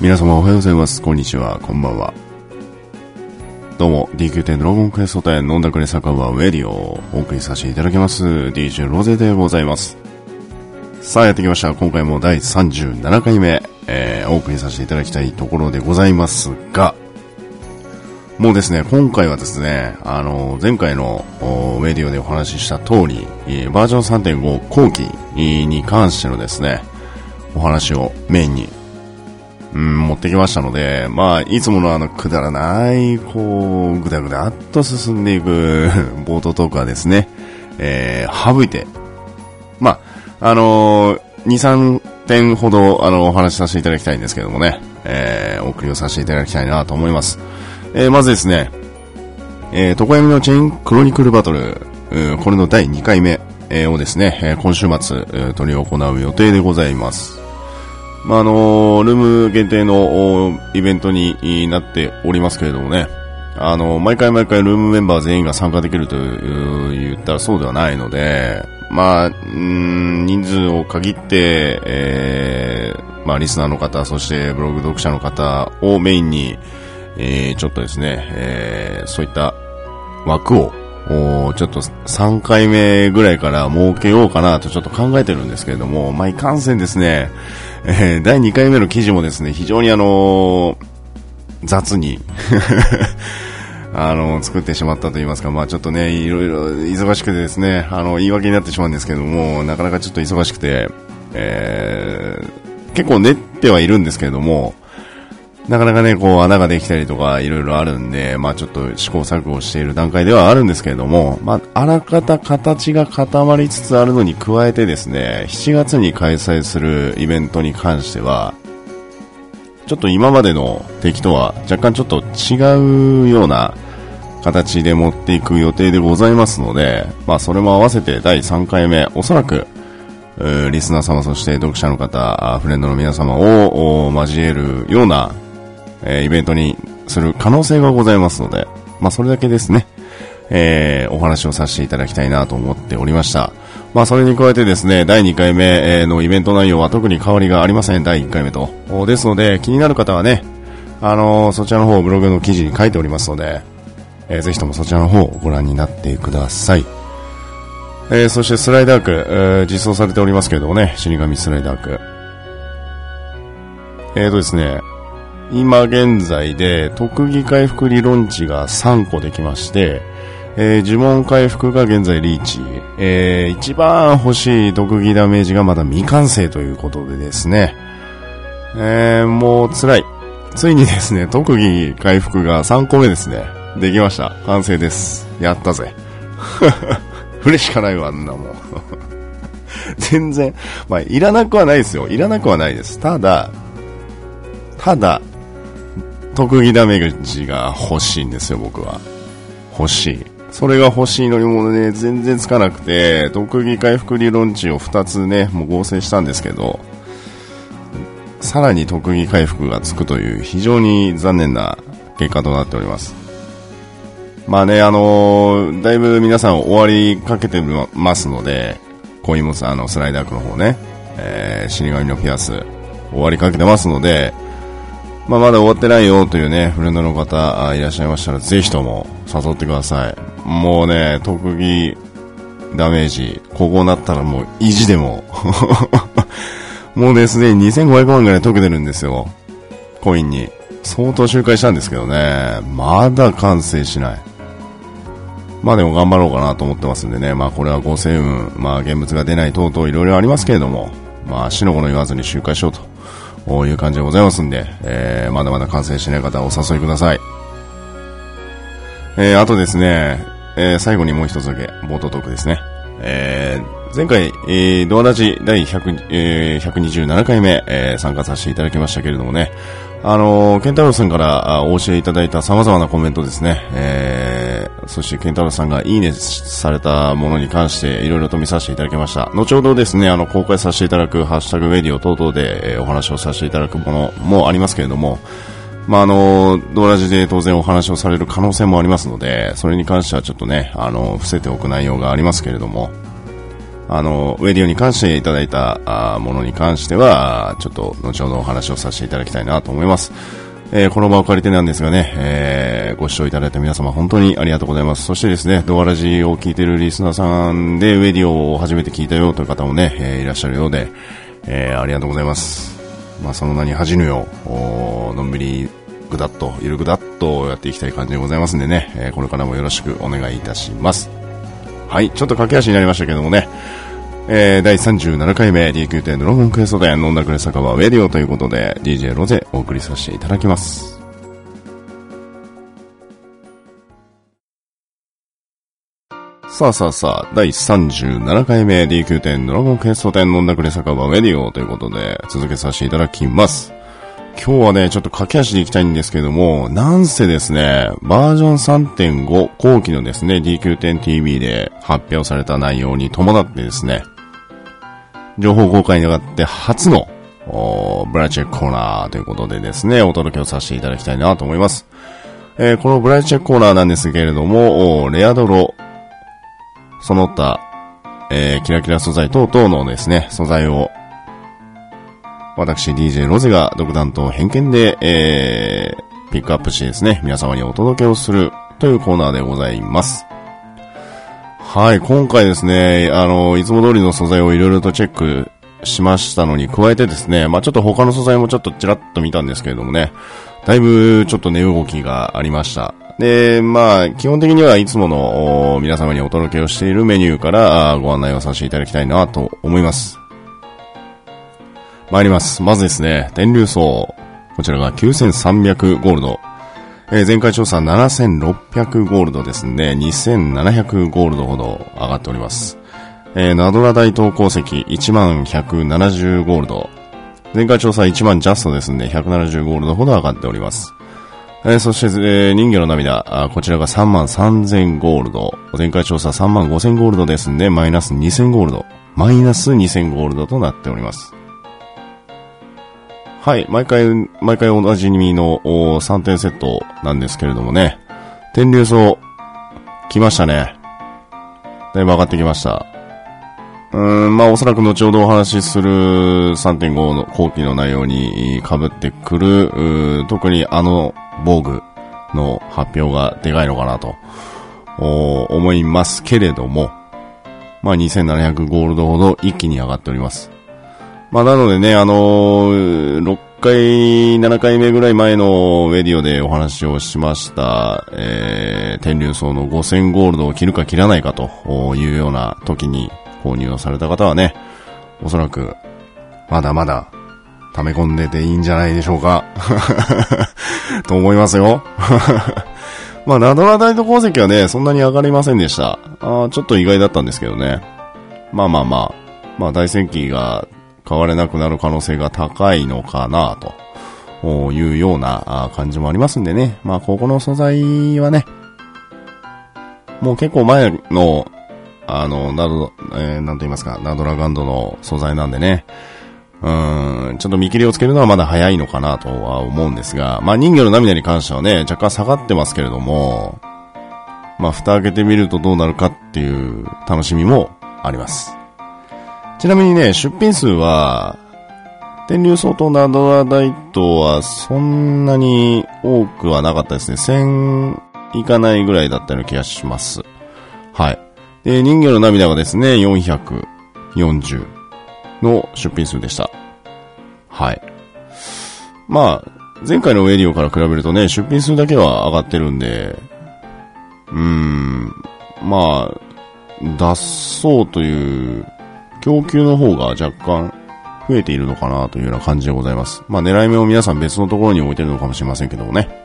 皆様おはようございます。こんにちは。こんばんは。どうも、DQ10 ドラゴンクエスト店飲んだくれ酒場ウェディオをお送りさせていただきます。DJ ロゼでございます。さあやってきました。今回も第37回目、えー、お送りさせていただきたいところでございますが、もうですね、今回はですね、あの、前回のメディオでお話しした通り、バージョン3.5後期に関してのですね、お話をメインにうん、持ってきましたので、まあ、いつものあの、くだらない、こう、ぐだぐだっと進んでいく 冒頭トークはですね、えー、省いて、まあ、あのー、2、3点ほど、あの、お話しさせていただきたいんですけどもね、えー、お送りをさせていただきたいなと思います。えー、まずですね、えー、床闇のチェーンクロニクルバトル、これの第2回目、をですね、今週末、取り行う予定でございます。まあ、あのルーム限定のイベントになっておりますけれどもね、あの、毎回毎回ルームメンバー全員が参加できると言ったらそうではないので、まあ、ん人数を限って、えー、まあ、リスナーの方、そしてブログ読者の方をメインに、えー、ちょっとですね、えー、そういった枠を、ちょっと3回目ぐらいから設けようかなとちょっと考えてるんですけれども、まあ、いかんせんですね、えー、第2回目の記事もですね、非常にあのー、雑に あの、作ってしまったと言いますか、まあちょっとね、いろいろ忙しくてですね、あの、言い訳になってしまうんですけども、なかなかちょっと忙しくて、えー、結構練ってはいるんですけれども、なかなかね、こう穴ができたりとかいろいろあるんで、まあちょっと試行錯誤している段階ではあるんですけれども、まああらかた形が固まりつつあるのに加えてですね、7月に開催するイベントに関しては、ちょっと今までの敵とは若干ちょっと違うような形で持っていく予定でございますので、まあそれも合わせて第3回目、おそらくリスナー様、そして読者の方、フレンドの皆様を交えるようなえー、イベントにする可能性がございますので、まあ、それだけですね、えー、お話をさせていただきたいなと思っておりました。まあ、それに加えてですね、第2回目のイベント内容は特に変わりがありません、第1回目と。ですので、気になる方はね、あのー、そちらの方を、ブログの記事に書いておりますので、えー、ぜひともそちらの方をご覧になってください。えー、そしてスライダーク、えー、実装されておりますけれどもね、死神スライダーク。えーとですね、今現在で特技回復理論値が3個できまして、えー、呪文回復が現在リーチ、えー、一番欲しい特技ダメージがまだ未完成ということでですね、えー、もう辛い。ついにですね、特技回復が3個目ですね。できました。完成です。やったぜ。嬉しかないわ、あんなもん。全然、まあ、いらなくはないですよ。いらなくはないです。ただ、ただ、特技ダメージが欲しいんですよ、僕は。欲しい。それが欲しいのにもね、全然つかなくて、特技回復理論値を2つね、もう合成したんですけど、さらに特技回復がつくという非常に残念な結果となっております。まあね、あのー、だいぶ皆さん終わりかけてますので、コインモスあのスライダークの方ね、えー、死神のピアス終わりかけてますので、まあ、まだ終わってないよというね、フレンドの方いらっしゃいましたら、ぜひとも誘ってください。もうね、特技ダメージ、ここなったらもう意地でも もうですね、2500万ぐらい解けてるんですよ。コインに。相当周回したんですけどね、まだ完成しない。まあでも頑張ろうかなと思ってますんでね、まあこれは合成運、まあ現物が出ない等々いろいろありますけれども、まあ死の子の言わずに周回しようとこういう感じでございますんで、えー、まだまだ完成しない方はお誘いください。えー、あとですね、えー、最後にもう一つだけ、冒頭トークですね。えー、前回、えー、ドアラジ第100、えー、127回目、えー、参加させていただきましたけれどもね、あのー、ケンタロウさんからお教えいただいた様々なコメントですね、えー、そしてケンタロウさんがいいねされたものに関していろいろと見させていただきました。後ほどですね、あの、公開させていただくハッシュタグウェディオ等々で、え、お話をさせていただくものもありますけれども、まあ、あの、ドラジで当然お話をされる可能性もありますので、それに関してはちょっとね、あの、伏せておく内容がありますけれども、あの、ウェディオに関していただいたものに関しては、ちょっと後ほどお話をさせていただきたいなと思います。えー、この場を借りてなんですがね、えー、ご視聴いただいた皆様本当にありがとうございます。そしてですね、ドアラジを聞いてるリスナーさんで、ウェディオを初めて聞いたよという方もね、えー、いらっしゃるようで、えー、ありがとうございます。まあ、その名に恥じぬよう、のんびりぐだっと、ゆるぐだっとやっていきたい感じでございますんでね、えー、これからもよろしくお願いいたします。はい、ちょっと駆け足になりましたけどもね、えー、第37回目 DQ 店ドラゴンクエストで飲んだくれ酒場ウェディオということで DJ ロゼお送りさせていただきます。さあさあさあ、第37回目 DQ 店ドラゴンクエスト店飲んだくれ酒場ウェディオということで続けさせていただきます。今日はね、ちょっと駆け足でいきたいんですけども、なんせですね、バージョン3.5後期のですね、DQ10TV で発表された内容に伴ってですね、情報公開に上がって初の、ブラチェックコーナーということでですね、お届けをさせていただきたいなと思います。えー、このブラチェックコーナーなんですけれども、レアドロ、その他、えー、キラキラ素材等々のですね、素材を、私 DJ ロゼが独断と偏見で、えー、ピックアップしてですね、皆様にお届けをするというコーナーでございます。はい、今回ですね、あの、いつも通りの素材をいろいろとチェックしましたのに加えてですね、まあちょっと他の素材もちょっとちらっと見たんですけれどもね、だいぶちょっと値動きがありました。で、まあ、基本的にはいつもの皆様にお届けをしているメニューからご案内をさせていただきたいなと思います。参ります。まずですね、電流層。こちらが9300ゴールド。えー、前回調査7600ゴールドですんで、2700ゴールドほど上がっております。えー、ナドラ大東鉱石11170ゴールド。前回調査1万ジャストですんで、170ゴールドほど上がっております。えー、そして、えー、人魚の涙、こちらが3万3000ゴールド。前回調査3万5000ゴールドですんで、マイナス2000ゴールド。マイナス2000ゴールドとなっております。はい、毎回、毎回おなじみの3点セットなんですけれどもね、天竜層、来ましたね。だいぶ上がってきました。うーん、まあおそらく後ほどお話しする3.5の後期の内容に被ってくる、特にあの防具の発表がでかいのかなと思いますけれども、まあ2700ゴールドほど一気に上がっております。まあ、なのでね、あのー、6回、7回目ぐらい前のウェディオでお話をしました、えー、天竜層の5000ゴールドを切るか切らないかというような時に購入をされた方はね、おそらく、まだまだ、溜め込んでていいんじゃないでしょうか。と思いますよ。まあ、ラドラ大と鉱石はね、そんなに上がりませんでした。あちょっと意外だったんですけどね。まあまあまあ、まあ大戦記が変われなくなる可能性が高いのかなというような感じもありますんでね。まあ、ここの素材はね、もう結構前の、あの、など、えー、なんと言いますか、ナドラガンドの素材なんでね、うん、ちょっと見切りをつけるのはまだ早いのかなとは思うんですが、まあ人魚の涙に関してはね、若干下がってますけれども、まあ蓋開けてみるとどうなるかっていう楽しみもあります。ちなみにね、出品数は、天竜相当ナドラダイトはそんなに多くはなかったですね。1000いかないぐらいだったような気がします。はい。で、人魚の涙がですね、440の出品数でした。はい。まあ、前回のウェディオから比べるとね、出品数だけは上がってるんで、うーん、まあ、脱走という供給の方が若干増えているのかなというような感じでございます。まあ狙い目を皆さん別のところに置いてるのかもしれませんけどもね。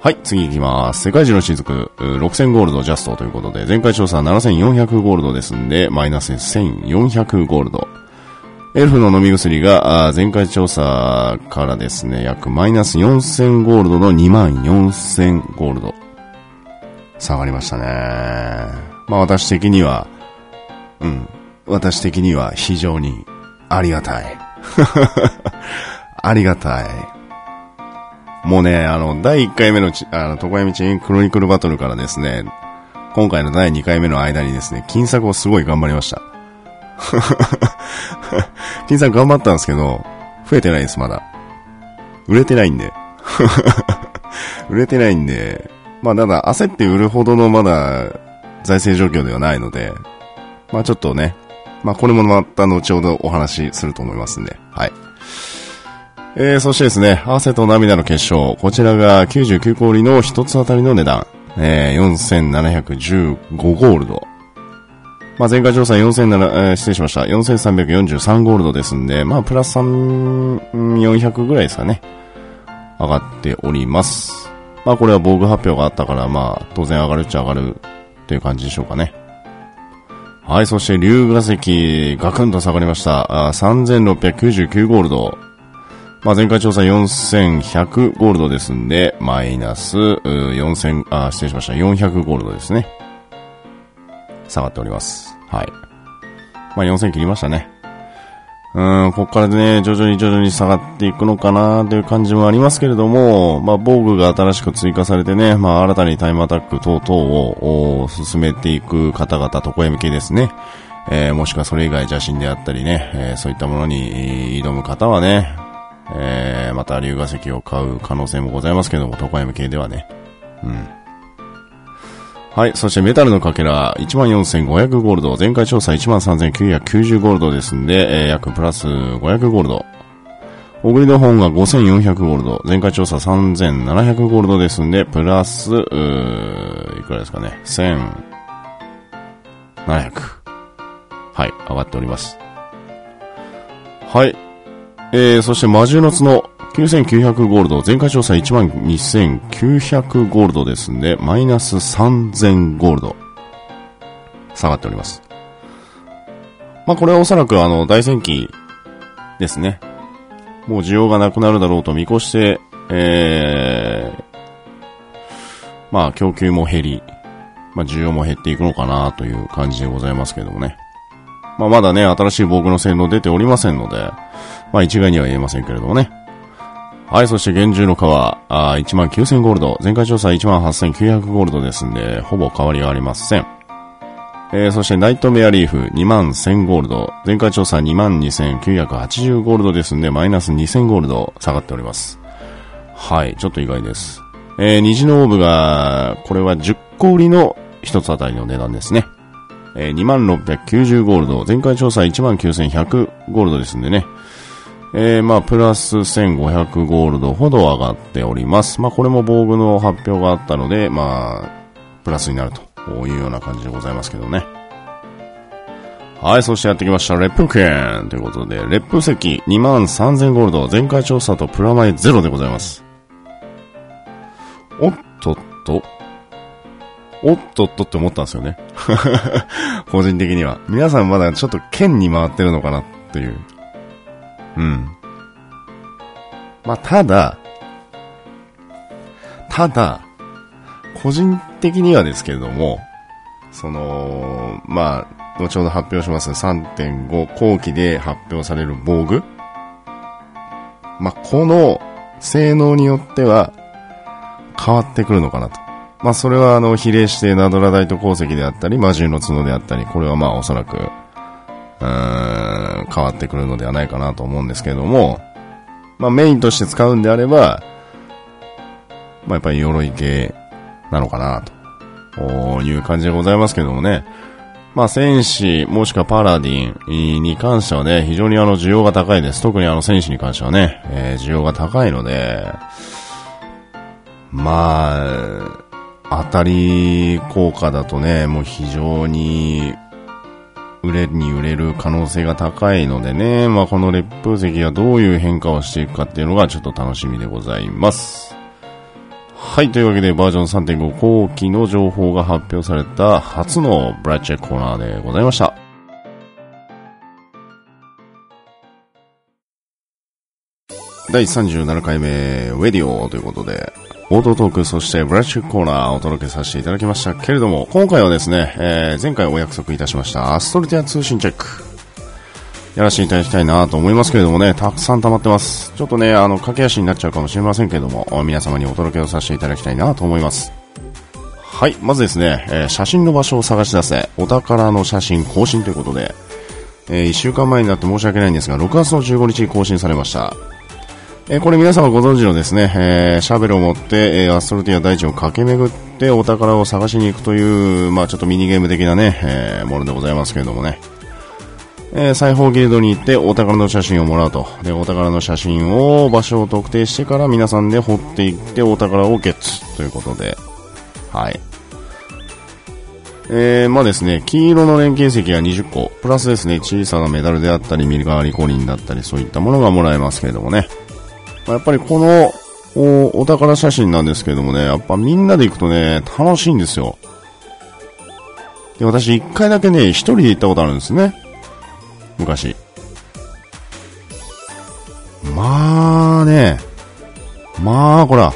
はい、次行きます。世界中の雫、6000ゴールドジャストということで、前回調査7400ゴールドですんで、マイナス1400ゴールド。エルフの飲み薬が、前回調査からですね、約マイナス4000ゴールドの24000ゴールド。下がりましたね。まあ私的には、うん、私的には非常にありがたい。ありがたい。もうね、あの、第1回目のち、あの、床闇チェーンクロニクルバトルからですね、今回の第2回目の間にですね、金策をすごい頑張りました。金さん頑張ったんですけど、増えてないです、まだ。売れてないんで。売れてないんで、まあ、ただ焦って売るほどのまだ財政状況ではないので、まあちょっとね、まあこれもまた後ほどお話しすると思いますんで、はい。えー、そしてですね、汗と涙の結晶。こちらが99氷の一つあたりの値段。えー、4715ゴールド。まあ、前回調査47、えー、失礼しました。4343ゴールドですんで、まあ、プラス3400ぐらいですかね。上がっております。まあ、これは防具発表があったから、まあ、当然上がるっちゃ上がるという感じでしょうかね。はい、そして竜ヶ石、ガクンと下がりました。あ3699ゴールド。まあ、前回調査4100ゴールドですんで、マイナス4000、あ、失礼しました。400ゴールドですね。下がっております。はい。まあ、4000切りましたね。うん、ここからね、徐々に徐々に下がっていくのかなという感じもありますけれども、まあ、防具が新しく追加されてね、まあ、新たにタイムアタック等々を進めていく方々、とこへ向けですね。えー、もしくはそれ以外邪神であったりね、えー、そういったものに挑む方はね、えー、また龍河石を買う可能性もございますけども、ト M 系ではね。うん。はい。そしてメタルのかけら、14,500ゴールド。前回調査13,990ゴールドですんで、えー、約プラス500ゴールド。オグリド本が5400ゴールド。前回調査3700ゴールドですんで、プラス、うー、いくらですかね。1700。はい。上がっております。はい。えー、そして魔獣の角、9900ゴールド、前回調査12900ゴールドですんで、マイナス3000ゴールド。下がっております。まあ、これはおそらくあの、大戦記ですね。もう需要がなくなるだろうと見越して、えー、まあ、供給も減り、まあ、需要も減っていくのかなという感じでございますけどもね。まあ、まだね、新しい防具の性能出ておりませんので、まあ一概には言えませんけれどもね。はい、そして厳重の皮、あ1万9000ゴールド。前回調査1万8900ゴールドですんで、ほぼ変わりがありません。えー、そしてナイトメアリーフ2万1000ゴールド。前回調査2万2980ゴールドですんで、マイナス2000ゴールド下がっております。はい、ちょっと意外です。えー、虹のオーブが、これは10個売りの1つあたりの値段ですね。えー、2690ゴールド。前回調査19100ゴールドですんでね。えー、まあ、プラス1500ゴールドほど上がっております。まあ、これも防具の発表があったので、まあ、プラスになるというような感じでございますけどね。はい、そしてやってきました。レップ券ということで、レップ席23000ゴールド、前回調査とプラマイゼロでございます。おっとっと、おっとっとって思ったんですよね。個人的には。皆さんまだちょっと剣に回ってるのかなっていう。うん。まあ、ただ、ただ、個人的にはですけれども、その、まあ、後ほど発表します3.5後期で発表される防具。まあ、この性能によっては変わってくるのかなと。まあ、それはあの、比例してナドラダイト鉱石であったり、魔獣の角であったり、これはまあおそらく、うーん、変わってくるのではないかなと思うんですけれども、まあメインとして使うんであれば、まあやっぱり鎧系なのかなという感じでございますけどもね。まあ戦士もしくはパラディンに関してはね、非常にあの需要が高いです。特にあの戦士に関してはね、えー、需要が高いので、まあ、当たり効果だとね、もう非常に売れに売れる可能性が高いのでね、まあ、この烈風石がどういう変化をしていくかっていうのがちょっと楽しみでございます。はい、というわけでバージョン3.5後期の情報が発表された初のブラッチェコーナーでございました。第37回目、ウェディオということで、オートトーク、そしてブラッシュコーナーをお届けさせていただきましたけれども、今回はですね、えー、前回お約束いたしましたアストルティア通信チェック、やらせていただきたいなと思いますけれどもね、たくさん溜まってます。ちょっとね、あの、駆け足になっちゃうかもしれませんけれども、皆様にお届けをさせていただきたいなと思います。はい、まずですね、えー、写真の場所を探し出せ、お宝の写真更新ということで、えー、1週間前になって申し訳ないんですが、6月の15日に更新されました。えー、これ皆様ご存知のですね、えー、シャベルを持って、えー、アストルティア大地を駆け巡ってお宝を探しに行くという、まあちょっとミニゲーム的なね、えー、ものでございますけれどもね。えー、裁縫ギルドに行ってお宝の写真をもらうと。で、お宝の写真を場所を特定してから皆さんで掘っていってお宝をゲッツということで。はい。えー、まあですね、黄色の連携石が20個、プラスですね、小さなメダルであったり、ミルガーリコリンだったり、そういったものがもらえますけれどもね。ま、やっぱりこのお、宝写真なんですけどもね、やっぱみんなで行くとね、楽しいんですよ。で、私一回だけね、一人で行ったことあるんですね。昔。まあね、まあ、こら、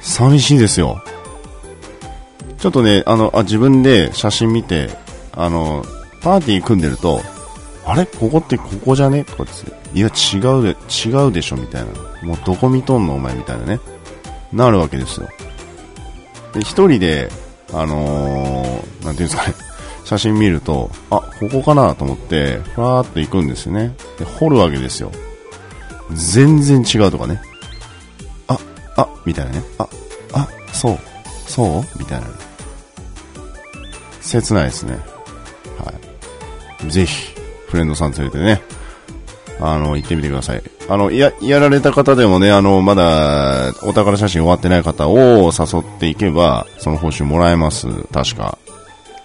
寂しいですよ。ちょっとね、あの、あ、自分で写真見て、あの、パーティー組んでると、あれ？ここってここじゃね？とかって、いや違うで、違うでしょみたいな。もうどこ見とんのお前みたいなね。なるわけですよ。で、一人で、あのー、なんていうんですかね、写真見ると、あ、ここかなと思って、ふわーっと行くんですよね。で、掘るわけですよ。全然違うとかね。あ、あ、みたいなね。あ、あ、そう、そう？みたいな。切ないですね。はい。ぜひ、フレンドさん連れてね、あの、行ってみてください。あの、や、やられた方でもね、あの、まだ、お宝写真終わってない方を誘っていけば、その報酬もらえます。確か。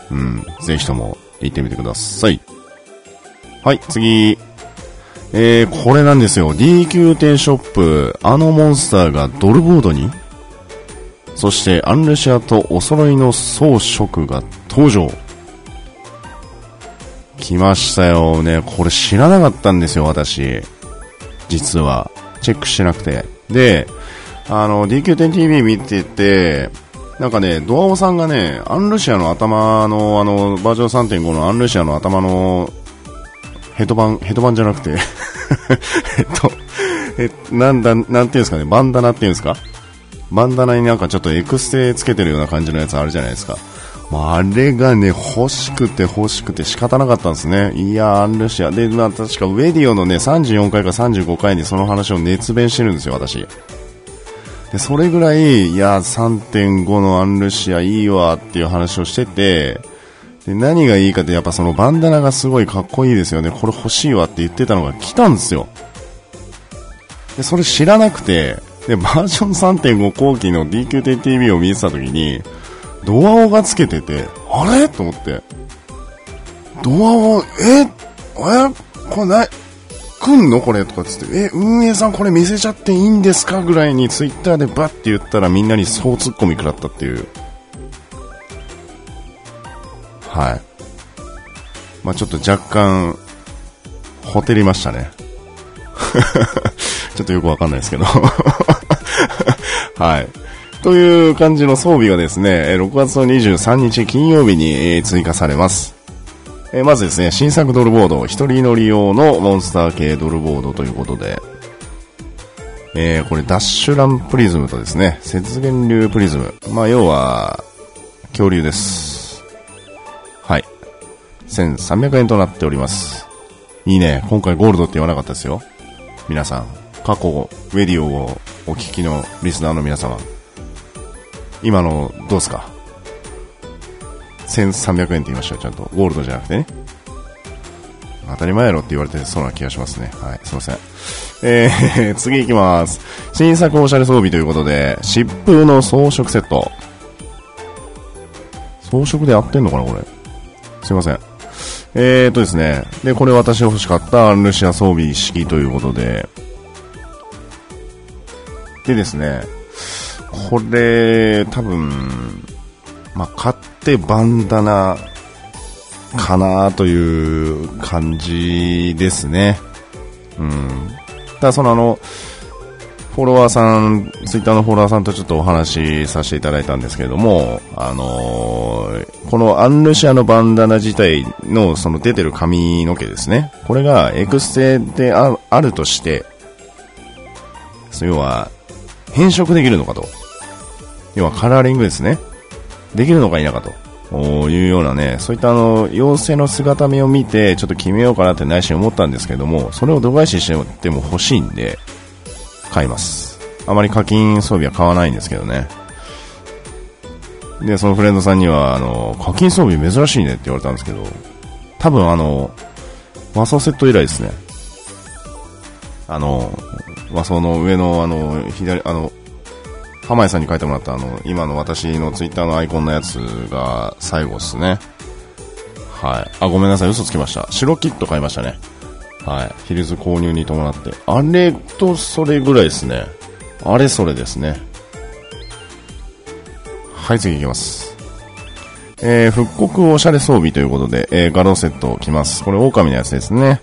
うん。ぜひとも、行ってみてください。はい、次。えー、これなんですよ。DQ 店ショップ、あのモンスターがドルボードに？そしてアンルシアとお揃いの装飾が登場。来ましたよね。これ知らなかったんですよ、私。実は。チェックしてなくて。で、あの、DQ10TV 見てて、なんかね、ドアオさんがね、アンルシアの頭の、あの、バージョン3.5のアンルシアの頭の、ヘッドバン、ヘッドバンじゃなくて えっと、え、なんだ、なんていうんですかね、バンダナっていうんですか？バンダナになんかちょっとエクステつけてるような感じのやつあるじゃないですか。まあ、あれがね、欲しくて欲しくて仕方なかったんですね。いやアンルシア。で、まあ、確かウェディオのね、34回か35回にその話を熱弁してるんですよ、私。で、それぐらい、いや、3.5のアンルシアいいわっていう話をしてて、で、何がいいかってやっぱそのバンダナがすごいかっこいいですよね。これ欲しいわって言ってたのが来たんですよ。で、それ知らなくて、で、バージョン3.5後期の DQ10TV を見てた時に、ドアオがつけてて、あれ？と思って。ドアオ、え？え？これない、来んの？これ？とかつって、え、運営さんこれ見せちゃっていいんですか？ぐらいにツイッターでバッて言ったらみんなにそう突っ込み食らったっていう。はい。まあちょっと若干、ほてりましたね。ちょっとよくわかんないですけど はい。という感じの装備がですね、6月の23日金曜日に追加されます。えまずですね、新作ドルボード、一人乗り用のモンスター系ドルボードということで、えー、これダッシュランプリズムとですね、雪原流プリズム。まあ、要は、恐竜です。はい。1300円となっております。いいね。今回ゴールドって言わなかったですよ。皆さん、過去、ウェディオをお聞きのリスナーの皆様、今の、どうですか ?1300 円って言いましたよ、ちゃんと。ゴールドじゃなくてね。当たり前やろって言われてそうな気がしますね。はい、すいません。えー、次行きます。新作おしゃれ装備ということで、疾風の装飾セット。装飾で合ってんのかな、これ。すいません。えーとですね。で、これ私欲しかったアンルシア装備式ということで。でですね。これ、多分、まあ、買ってバンダナかなという感じですね。うん。ただそのあの、フォロワーさん、ツイッターのフォロワーさんとちょっとお話しさせていただいたんですけれども、あのー、このアンルシアのバンダナ自体のその出てる髪の毛ですね。これがエクステであるとして、要は、変色できるのかと。要はカラーリングですね。できるのか否かと。いうようなね、そういったあの、妖精の姿見を見て、ちょっと決めようかなって内心思ったんですけども、それを度外視しても欲しいんで、買います。あまり課金装備は買わないんですけどね。で、そのフレンドさんには、あの、課金装備珍しいねって言われたんですけど、多分あの、和装セット以来ですね。あの、和装の上のあの、左、あの、浜井さんに書いてもらったあの、今の私のツイッターのアイコンのやつが最後ですね。はい。あ、ごめんなさい、嘘つきました。白キット買いましたね。はい。ヒルズ購入に伴って。あれとそれぐらいですね。あれそれですね。はい、次いきます。えー、復刻おしゃれ装備ということで、えー、画廊セット来ます。これ、狼のやつですね。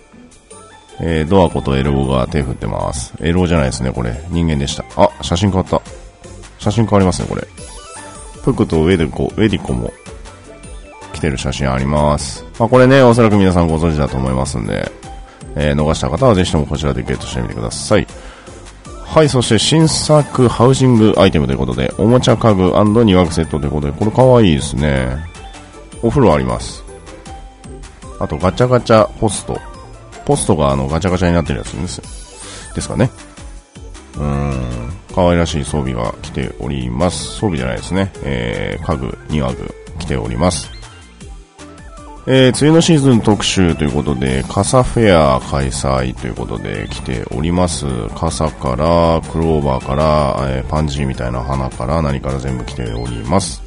えー、ドアコとエルボが手振ってます。エロじゃないですね、これ。人間でした。あ、写真変わった。写真変わりますね、これ。プクとウェデコ、ウェディコも来てる写真あります。まあ、これね、おそらく皆さんご存知だと思いますんで、えー、逃した方はぜひともこちらでゲットしてみてください。はい、そして新作ハウジングアイテムということで、おもちゃ家具庭具セットということで、これかわいいですね。お風呂あります。あとガチャガチャポスト。ポストがあのガチャガチャになってるやつです。ですかね。うん。可愛らしい装備が来ております。装備じゃないですね。えー、家具、庭具来ております。えー、梅雨のシーズン特集ということで、傘フェア開催ということで来ております。傘から、クローバーから、えー、パンジーみたいな花から何から全部来ております。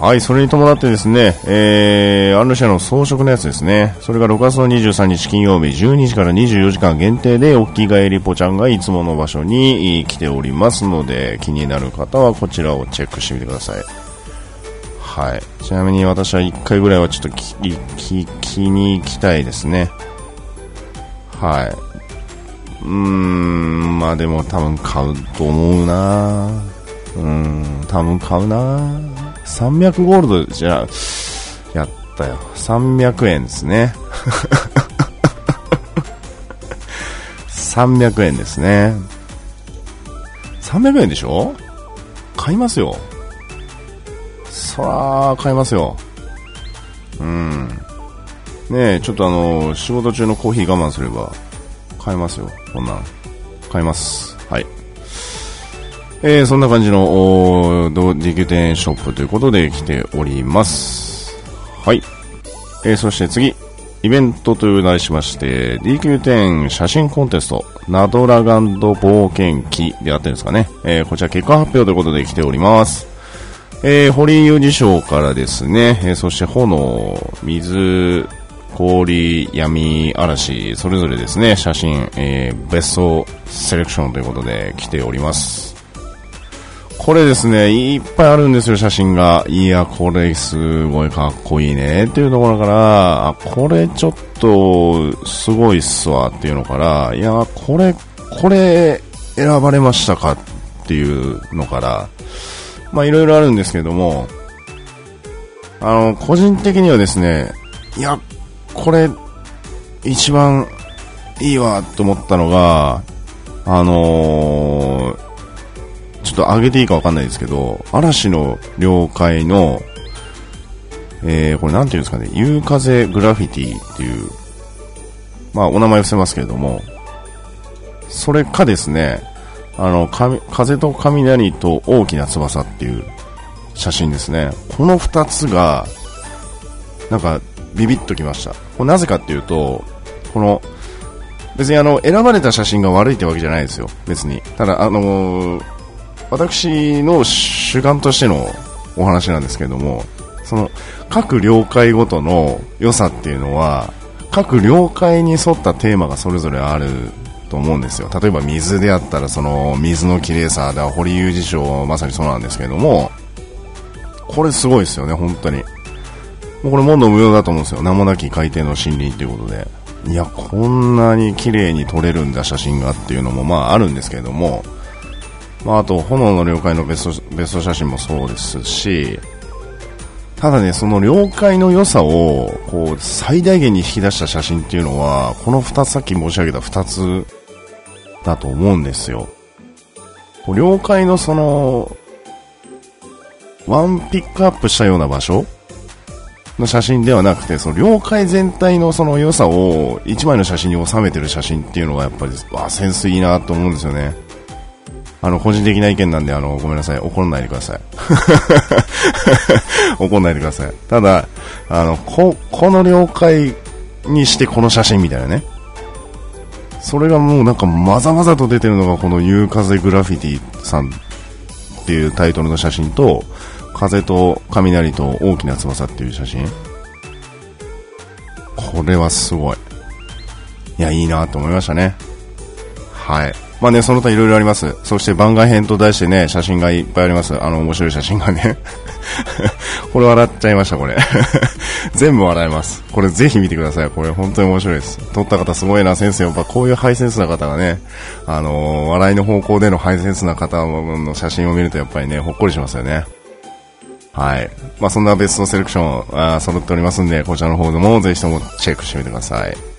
はい、それに伴ってですね、えー、アンルシャの装飾のやつですね。それが6月の23日金曜日12時から24時間限定で、おっき返りぽちゃんがいつもの場所に来ておりますので、気になる方はこちらをチェックしてみてください。はい。ちなみに私は1回ぐらいはちょっと聞き、聞きに行きたいですね。はい。うーん、まあでも多分買うと思うなうん、多分買うな300ゴールドじゃ、やったよ。300円ですね。300円ですね。300円でしょ？買いますよ。そら、買いますよ。うん。ねえ、ちょっとあの、仕事中のコーヒー我慢すれば、買いますよ。こんなん。買います。えー、そんな感じの、DQ 店ショップということで来ております。はい。えー、そして次、イベントという題しまして、DQ 店写真コンテスト、ナドラガンド冒険記であってるんですかね。えー、こちら結果発表ということで来ております。えー、堀井裕二賞からですね、えー、そして炎、水、氷、闇、嵐、それぞれですね、写真、えー、ベストセレクションということで来ております。これですね、いっぱいあるんですよ、写真が。いや、これすごいかっこいいねっていうところから、あ、これちょっとすごいっすわっていうのから、いや、これ、これ選ばれましたか？っていうのから、まあいろいろあるんですけども、あの、個人的にはですね、いや、これ、一番いいわと思ったのが、あのーょっと上げていいかわかんないですけど、嵐の了解の、えー、これなんていうんですかね、夕風グラフィティっていう、まあお名前伏せますけれども、それかですね、あの、風と雷と大きな翼っていう写真ですね。この二つが、なんか、ビビッときました。これなぜかっていうと、この、別にあの、選ばれた写真が悪いってわけじゃないですよ。別に。ただ、あのー私の主観としてのお話なんですけれども、その各領海ごとの良さっていうのは、各領海に沿ったテーマがそれぞれあると思うんですよ。例えば水であったらその水の綺麗さで堀裕二賞まさにそうなんですけれども、これすごいですよね、本当に。もうこれ門の無用だと思うんですよ。名もなき海底の森林ということで。いや、こんなに綺麗に撮れるんだ写真がっていうのもまああるんですけれども、まあ、あと、炎の了解のベストベスト写真もそうですし、ただね、その了解の良さを、こう、最大限に引き出した写真っていうのは、この二つ、さっき申し上げた二つだと思うんですよ。了解のその、ワンピックアップしたような場所の写真ではなくて、その領海全体のその良さを一枚の写真に収めてる写真っていうのがやっぱり、わセンスいいなと思うんですよね。あの、個人的な意見なんで、あの、ごめんなさい。怒らないでください。怒んないでください。ただ、あの、こ、この領海にしてこの写真みたいなね。それがもうなんかまざまざと出てるのがこの夕風グラフィティさんっていうタイトルの写真と、風と雷と大きな翼っていう写真。これはすごい。いや、いいなと思いましたね。はい。まあね、その他いろいろあります。そして番外編と題してね、写真がいっぱいあります。あの、面白い写真がね。これ笑っちゃいました、これ。全部笑えます。これぜひ見てください。これ本当に面白いです。撮った方すごいな、先生。やっぱこういうハイセンスな方がね、あのー、笑いの方向でのハイセンスな方の写真を見るとやっぱりね、ほっこりしますよね。はい。まあ、そんなベストセレクション、あ揃っておりますんで、こちらの方でもぜひともチェックしてみてください。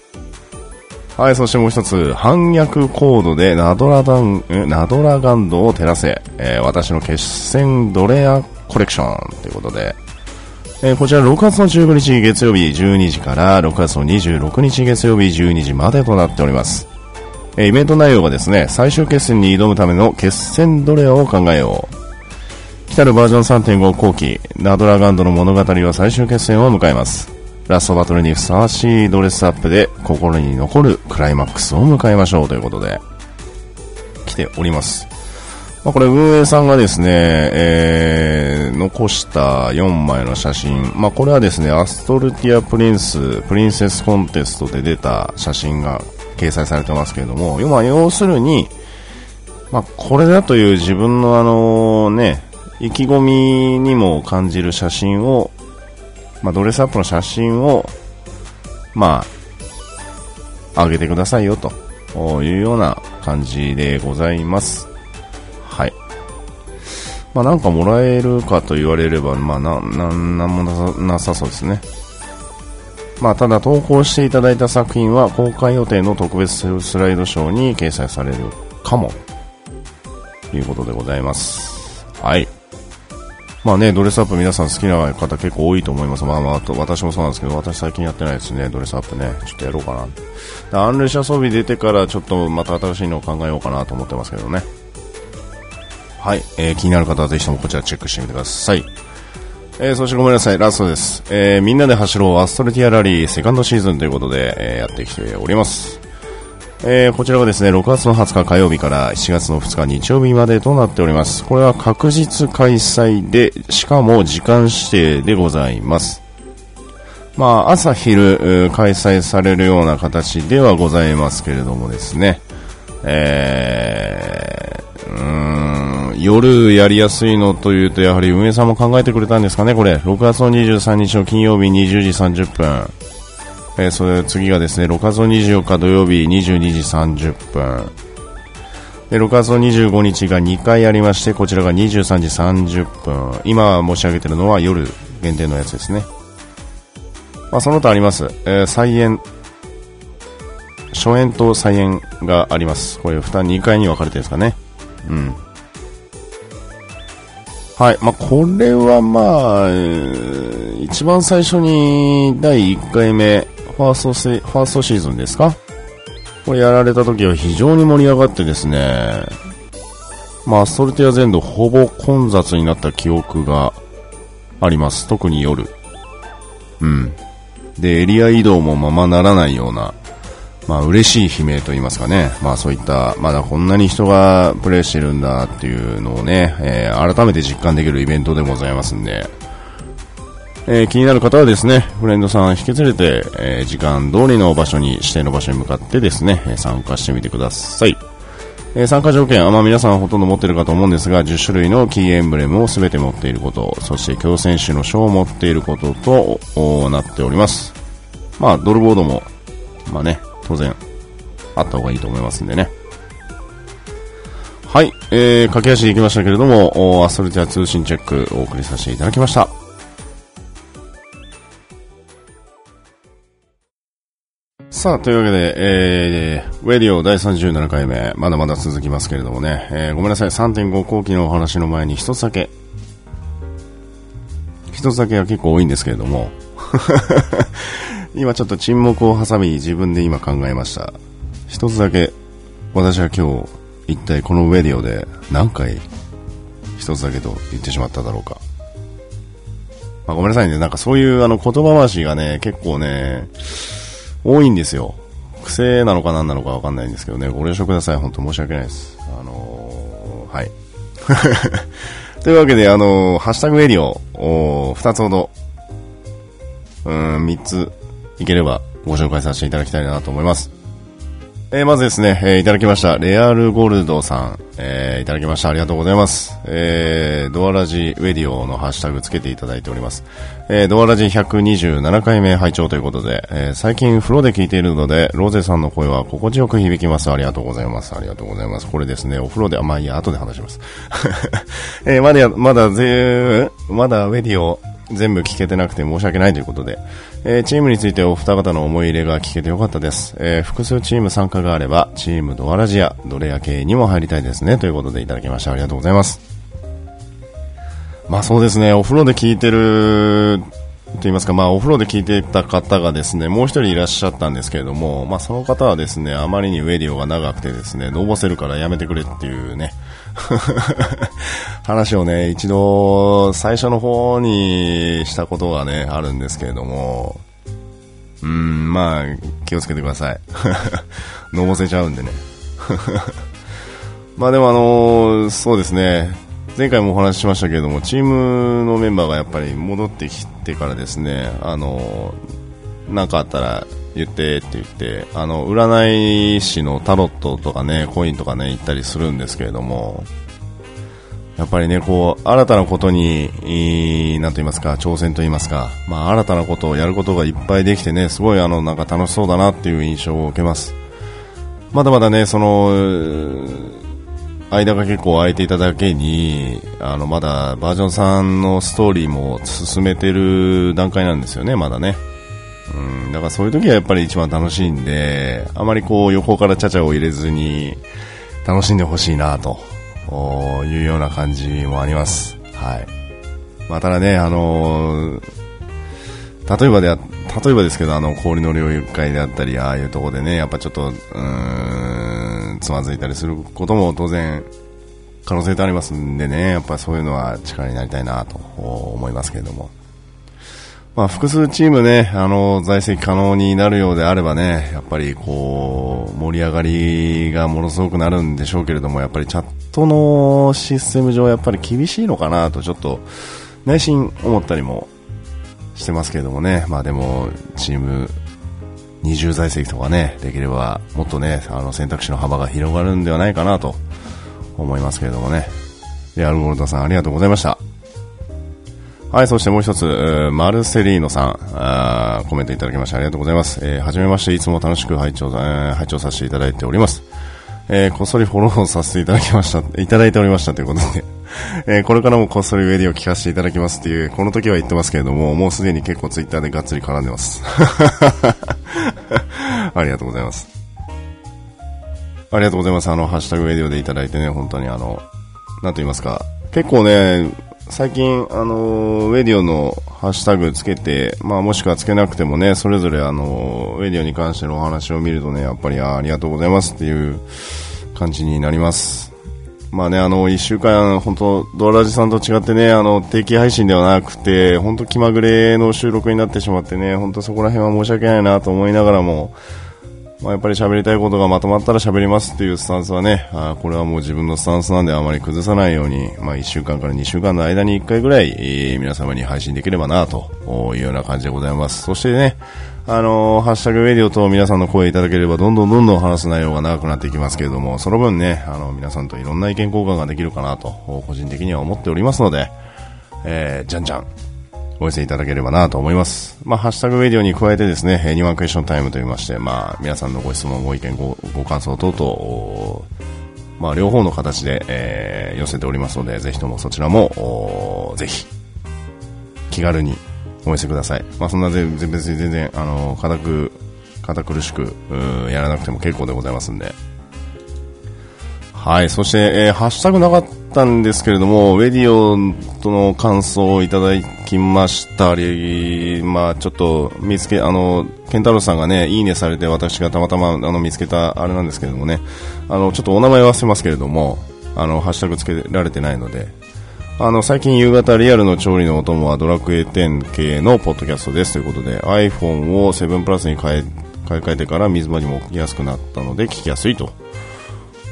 はい、そしてもう一つ、反逆コードでナドラダン、ナドラガンドを照らせ、えー、私の決戦ドレアコレクションということで、えー、こちら6月の15日月曜日12時から6月の26日月曜日12時までとなっております。えー、イベント内容がですね、最終決戦に挑むための決戦ドレアを考えよう。来たるバージョン3.5後期、ナドラガンドの物語は最終決戦を迎えます。ラストバトルにふさわしいドレスアップで心に残るクライマックスを迎えましょうということで、来ております。まあ、これ運営さんがですね、えー、残した4枚の写真、まあ、これはですね、アストルティアプリンス、プリンセスコンテストで出た写真が掲載されてますけれども、まあ、要するに、まあ、これだという自分のあのね、意気込みにも感じる写真をまあ、ドレスアップの写真を、まあ、上げてくださいよというような感じでございます。はい。まあ、なんかもらえるかと言われれば、まあ、な、な、なんもなさそうですね。まあ、ただ投稿していただいた作品は公開予定の特別スライドショーに掲載されるかも、ということでございます。はい。まあね、ドレスアップ皆さん好きな方結構多いと思います。まあまあ、と私もそうなんですけど、私最近やってないですね、ドレスアップね。ちょっとやろうかな。アンレシャ装備出てからちょっとまた新しいのを考えようかなと思ってますけどね。はい、えー、気になる方はぜひともこちらチェックしてみてください。えー、そしてごめんなさい、ラストです。えー、みんなで走ろうアストルティアラリーセカンドシーズンということで、えー、やってきております。えー、こちらはですね、6月の20日火曜日から7月の2日日曜日までとなっております。これは確実開催で、しかも時間指定でございます。まあ、朝昼開催されるような形ではございますけれどもですね、えー、うーん、夜やりやすいのというと、やはり運営さんも考えてくれたんですかね、これ。6月の23日の金曜日20時30分。えー、それ次がですね、6月24日土曜日22時30分。で、6月25日が2回ありまして、こちらが23時30分。今申し上げているのは夜限定のやつですね。まあ、その他あります。えー、菜園、初演と菜園があります。これ、負担2回に分かれてるんですかね。うん。はい。まあ、これはまあ、一番最初に第1回目、ファーストセ、ファーストシーズンですか？これやられた時は非常に盛り上がってですね、まあ、ソルティア全土ほぼ混雑になった記憶があります。特に夜。うん。で、エリア移動もままならないような、まあ、嬉しい悲鳴と言いますかね。まあ、そういった、まだこんなに人がプレイしてるんだっていうのをね、えー、改めて実感できるイベントでございますんで、えー、気になる方はですね、フレンドさん引き連れて、えー、時間通りの場所に、指定の場所に向かってですね、参加してみてください。え、参加条件は、まあ、皆さんほとんど持ってるかと思うんですが、10種類のキーエンブレムを全て持っていること、そして強選手の賞を持っていることとなっております。まあ、ドルボードも、まあね、当然、あった方がいいと思いますんでね。はい、えー、駆け足でいきましたけれども、アストルティア通信チェックお送りさせていただきました。さあ、というわけで、えー、ウェディオ第37回目、まだまだ続きますけれどもね、えー、ごめんなさい、3.5後期のお話の前に一つだけ、一つだけは結構多いんですけれども、今ちょっと沈黙を挟み自分で今考えました。一つだけ、私は今日、一体このウェディオで何回一つだけと言ってしまっただろうか。まあ、ごめんなさいね。なんかそういうあの言葉回しがね、結構ね、多いんですよ。癖なのか何なのかわかんないんですけどね、ご了承ください。本当申し訳ないです。あのー、はい。というわけで、あのー、ハッシュタグエリアを2つほど、うん、3ついければご紹介させていただきたいなと思います。えー、まずですね、えー、いただきました。レアルゴールドさん、えー、いただきました。ありがとうございます。えー、ドアラジウェディオのハッシュタグつけていただいております。えー、ドアラジ127回目拝聴ということで、えー、最近風呂で聞いているので、ローゼさんの声は心地よく響きます。ありがとうございます。ありがとうございます。これですね、お風呂で、あ、まあいいや、後で話します。えー、まだ、まだぜ、まだウェディオ全部聞けてなくて申し訳ないということで、えー、チームについてお二方の思い入れが聞けてよかったです。えー、複数チーム参加があれば、チームドアラジア、ドレア系にも入りたいですね。ということでいただきました。ありがとうございます。まあそうですね、お風呂で聞いてる、と言いますか、まあお風呂で聞いてた方がですね、もう一人いらっしゃったんですけれども、まあその方はですね、あまりにウェディオが長くてですね、のぼせるからやめてくれっていうね、話をね、一度最初の方にしたことがね、あるんですけれども、うん、まあ、気をつけてください。のぼせちゃうんでね。まあでもあのー、そうですね、前回もお話ししましたけれども、チームのメンバーがやっぱり戻ってきてからですね、あの、なんかあったら言ってって言って、あの、占い師のタロットとかね、コインとかね、行ったりするんですけれども、やっぱりね、こう、新たなことに、なんと言いますか、挑戦と言いますか、まあ、新たなことをやることがいっぱいできてね、すごいあの、なんか楽しそうだなっていう印象を受けます。まだまだね、その、間が結構空いていただけに、あの、まだバージョン3のストーリーも進めてる段階なんですよね、まだね。うん、だからそういう時はやっぱり一番楽しいんで、あまりこう横からちゃちゃを入れずに楽しんでほしいなというような感じもあります。はい。まあ、ただね、あのー、例えばで、例えばですけど、あの、氷の領域会であったり、ああいうとこでね、やっぱちょっと、うーん、つまずいたりすることも当然、可能性とありますんでね、やっぱそういうのは力になりたいなと思いますけれども。まあ、複数チームね、あの、在籍可能になるようであればね、やっぱりこう、盛り上がりがものすごくなるんでしょうけれども、やっぱりチャットのシステム上やっぱり厳しいのかなとちょっと内心思ったりもしてますけれどもね、まあでも、チーム二重在籍とかね、できればもっとね、あの選択肢の幅が広がるんではないかなと思いますけれどもね。で、アルゴルドさんありがとうございました。はい、そしてもう一つ、マルセリーノさん、あコメントいただきましてありがとうございます。えー、はじめまして、いつも楽しく拝聴、えー、拝聴させていただいております。えー、こっそりフォローさせていただきました、いただいておりましたということで、えー、これからもこっそりウェディを聞かせていただきますっていう、この時は言ってますけれども、もうすでに結構ツイッターでがっつり絡んでます。ありがとうございます。ありがとうございます。あの、ハッシュタグウェディオでいただいてね、本当にあの、なんと言いますか、結構ね、最近、あのウェディオのハッシュタグつけて、まあ、もしくはつけなくてもね、それぞれあのウェディオに関してのお話を見るとね、やっぱりありがとうございますっていう感じになります。まあね、あの、一週間、本当ドアラジさんと違ってね、あの、定期配信ではなくて、本当気まぐれの収録になってしまってね、本当そこら辺は申し訳ないなと思いながらも、まあ、やっぱり喋りたいことがまとまったら喋りますっていうスタンスはね、あこれはもう自分のスタンスなんであまり崩さないように、まあ、1週間から2週間の間に1回ぐらい、えー、皆様に配信できればなというような感じでございます。そしてね、あのー、ハッシュタグメディオと皆さんの声いただければどんどんどんどん話す内容が長くなっていきますけれども、その分ね、あの、皆さんといろんな意見交換ができるかなと、個人的には思っておりますので、えー、じゃんじゃん、お寄せいただければなと思います。まあ、ハッシュタグメディオに加えてですね、ニワンクエスチョンタイムといいまして、まあ、皆さんのご質問、ご意見、ごご感想等々、まあ、両方の形で、えー、寄せておりますので、ぜひともそちらも、ぜひ、気軽にお寄せください。まあ、そんな全然、別に全然、あの、固く、堅苦しく、やらなくても結構でございますんで。はい、そして、えー、ハッシュタグなかったんですけれども、ウェディオとの感想をいただきました。り、まあちょっと見つけ、あの、ケンタロウさんがね、いいねされて私がたまたまあの見つけたあれなんですけれどもね、あの、ちょっとお名前忘れますけれども、あの、ハッシュタグつけられてないので、あの、最近夕方リアルの調理のお供はドラクエ10系のポッドキャストです。ということで iPhone を7プラスに買い替えてから水場にも置きやすくなったので聞きやすいと。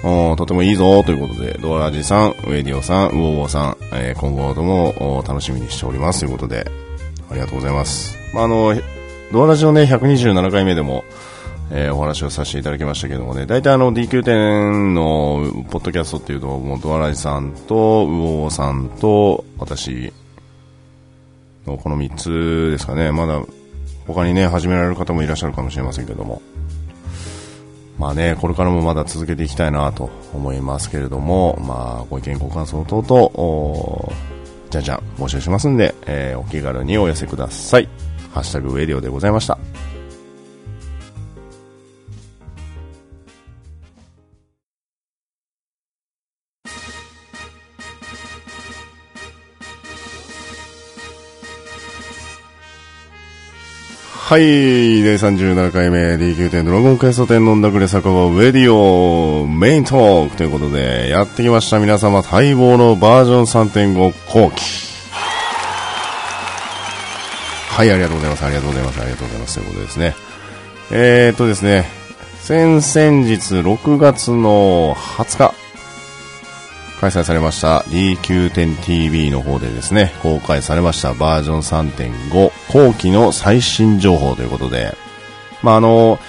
とてもいいぞということで、ドアラジさん、ウェディオさん、ウォーウォーさん、えー、今後とも楽しみにしておりますということで、ありがとうございます。まあ、あの、ドアラジのね、127回目でも、えー、お話をさせていただきましたけどもね、大体あの DQ10 のポッドキャストっていうと、もうドアラジさんと、ウォーウォーさんと、私のこの3つですかね、まだ他にね、始められる方もいらっしゃるかもしれませんけども、まあね、これからもまだ続けていきたいなと思いますけれども、まあ、ご意見、ご感想等々、じゃんじゃん募集しますんで、えー、お気軽にお寄せください。ハッシュタグウェディオでございました。はい。第37回目 DQ10 ドラゴンクエスト10飲んだくれ酒場ウェディオメイントークということでやってきました皆様待望のバージョン3.5後期。はい、ありがとうございます。ありがとうございます。ありがとうございます。ということですね。えー、っとですね、先々日6月の20日、開催されました DQ10TV の方でですね、公開されましたバージョン3.5後期の最新情報ということで、まあ、あの、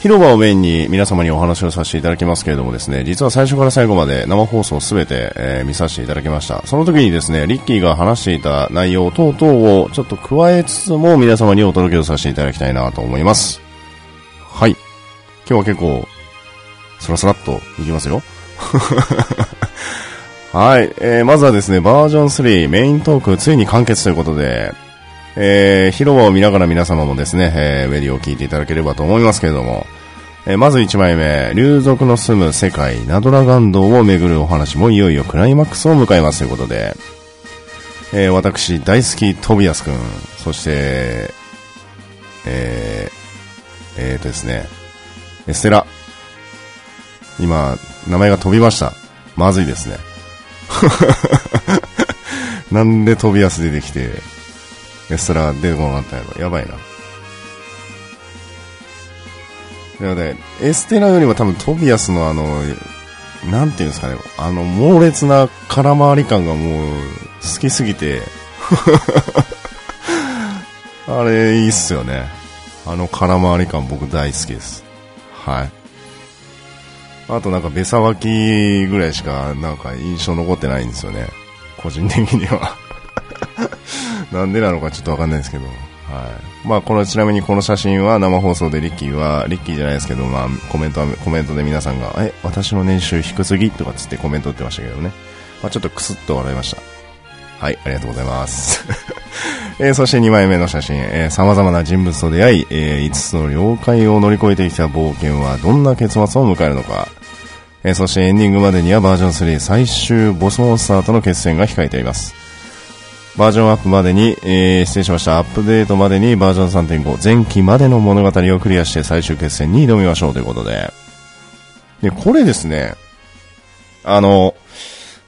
広場をメインに皆様にお話をさせていただきますけれどもですね、実は最初から最後まで生放送すべて、えー、見させていただきました。その時にですね、リッキーが話していた内容等々をちょっと加えつつも皆様にお届けをさせていただきたいなと思います。はい。今日は結構、スラスラっといきますよ。はい、えー、まずはですね、バージョン3メイントークついに完結ということで、えー、広場を見ながら皆様もですね、えー、ウェディを聞いていただければと思いますけれども、えー、まず1枚目、竜族の住む世界、ナドラガンドをめぐるお話もいよいよクライマックスを迎えますということで、えー、私大好きトビアスくん、そして、えー、えーとですね、エステラ、今、名前が飛びました。まずいですね。なんで飛びやす出てきて、エストラ出てこなかったんやろ？やばいな。なので、エステラよりも多分トビアスのあの、なんていうんですかね、あの、猛烈な空回り感がもう、好きすぎて、あれ、いいっすよね。あの空回り感僕大好きです。はい。あとなんか、べさわきぐらいしか、なんか印象残ってないんですよね。個人的には なんでなのかちょっとわかんないですけど。はい。まあ、この、ちなみにこの写真は生放送でリッキーは、リッキーじゃないですけど、まあ、コメントは、コメントで皆さんが、え、私の年収低すぎ？とかつってコメント打ってましたけどね。まあ、ちょっとクスッと笑いました。はい、ありがとうございます。えー、そして2枚目の写真、えー、様々な人物と出会い、えー、5つの了解を乗り越えてきた冒険はどんな結末を迎えるのか、えー、そしてエンディングまでにはバージョン3最終ボスモンスターとの決戦が控えています。バージョンアップまでに、えー、失礼しました。アップデートまでにバージョン3.5前期までの物語をクリアして最終決戦に挑みましょうということで。で、これですね、あの、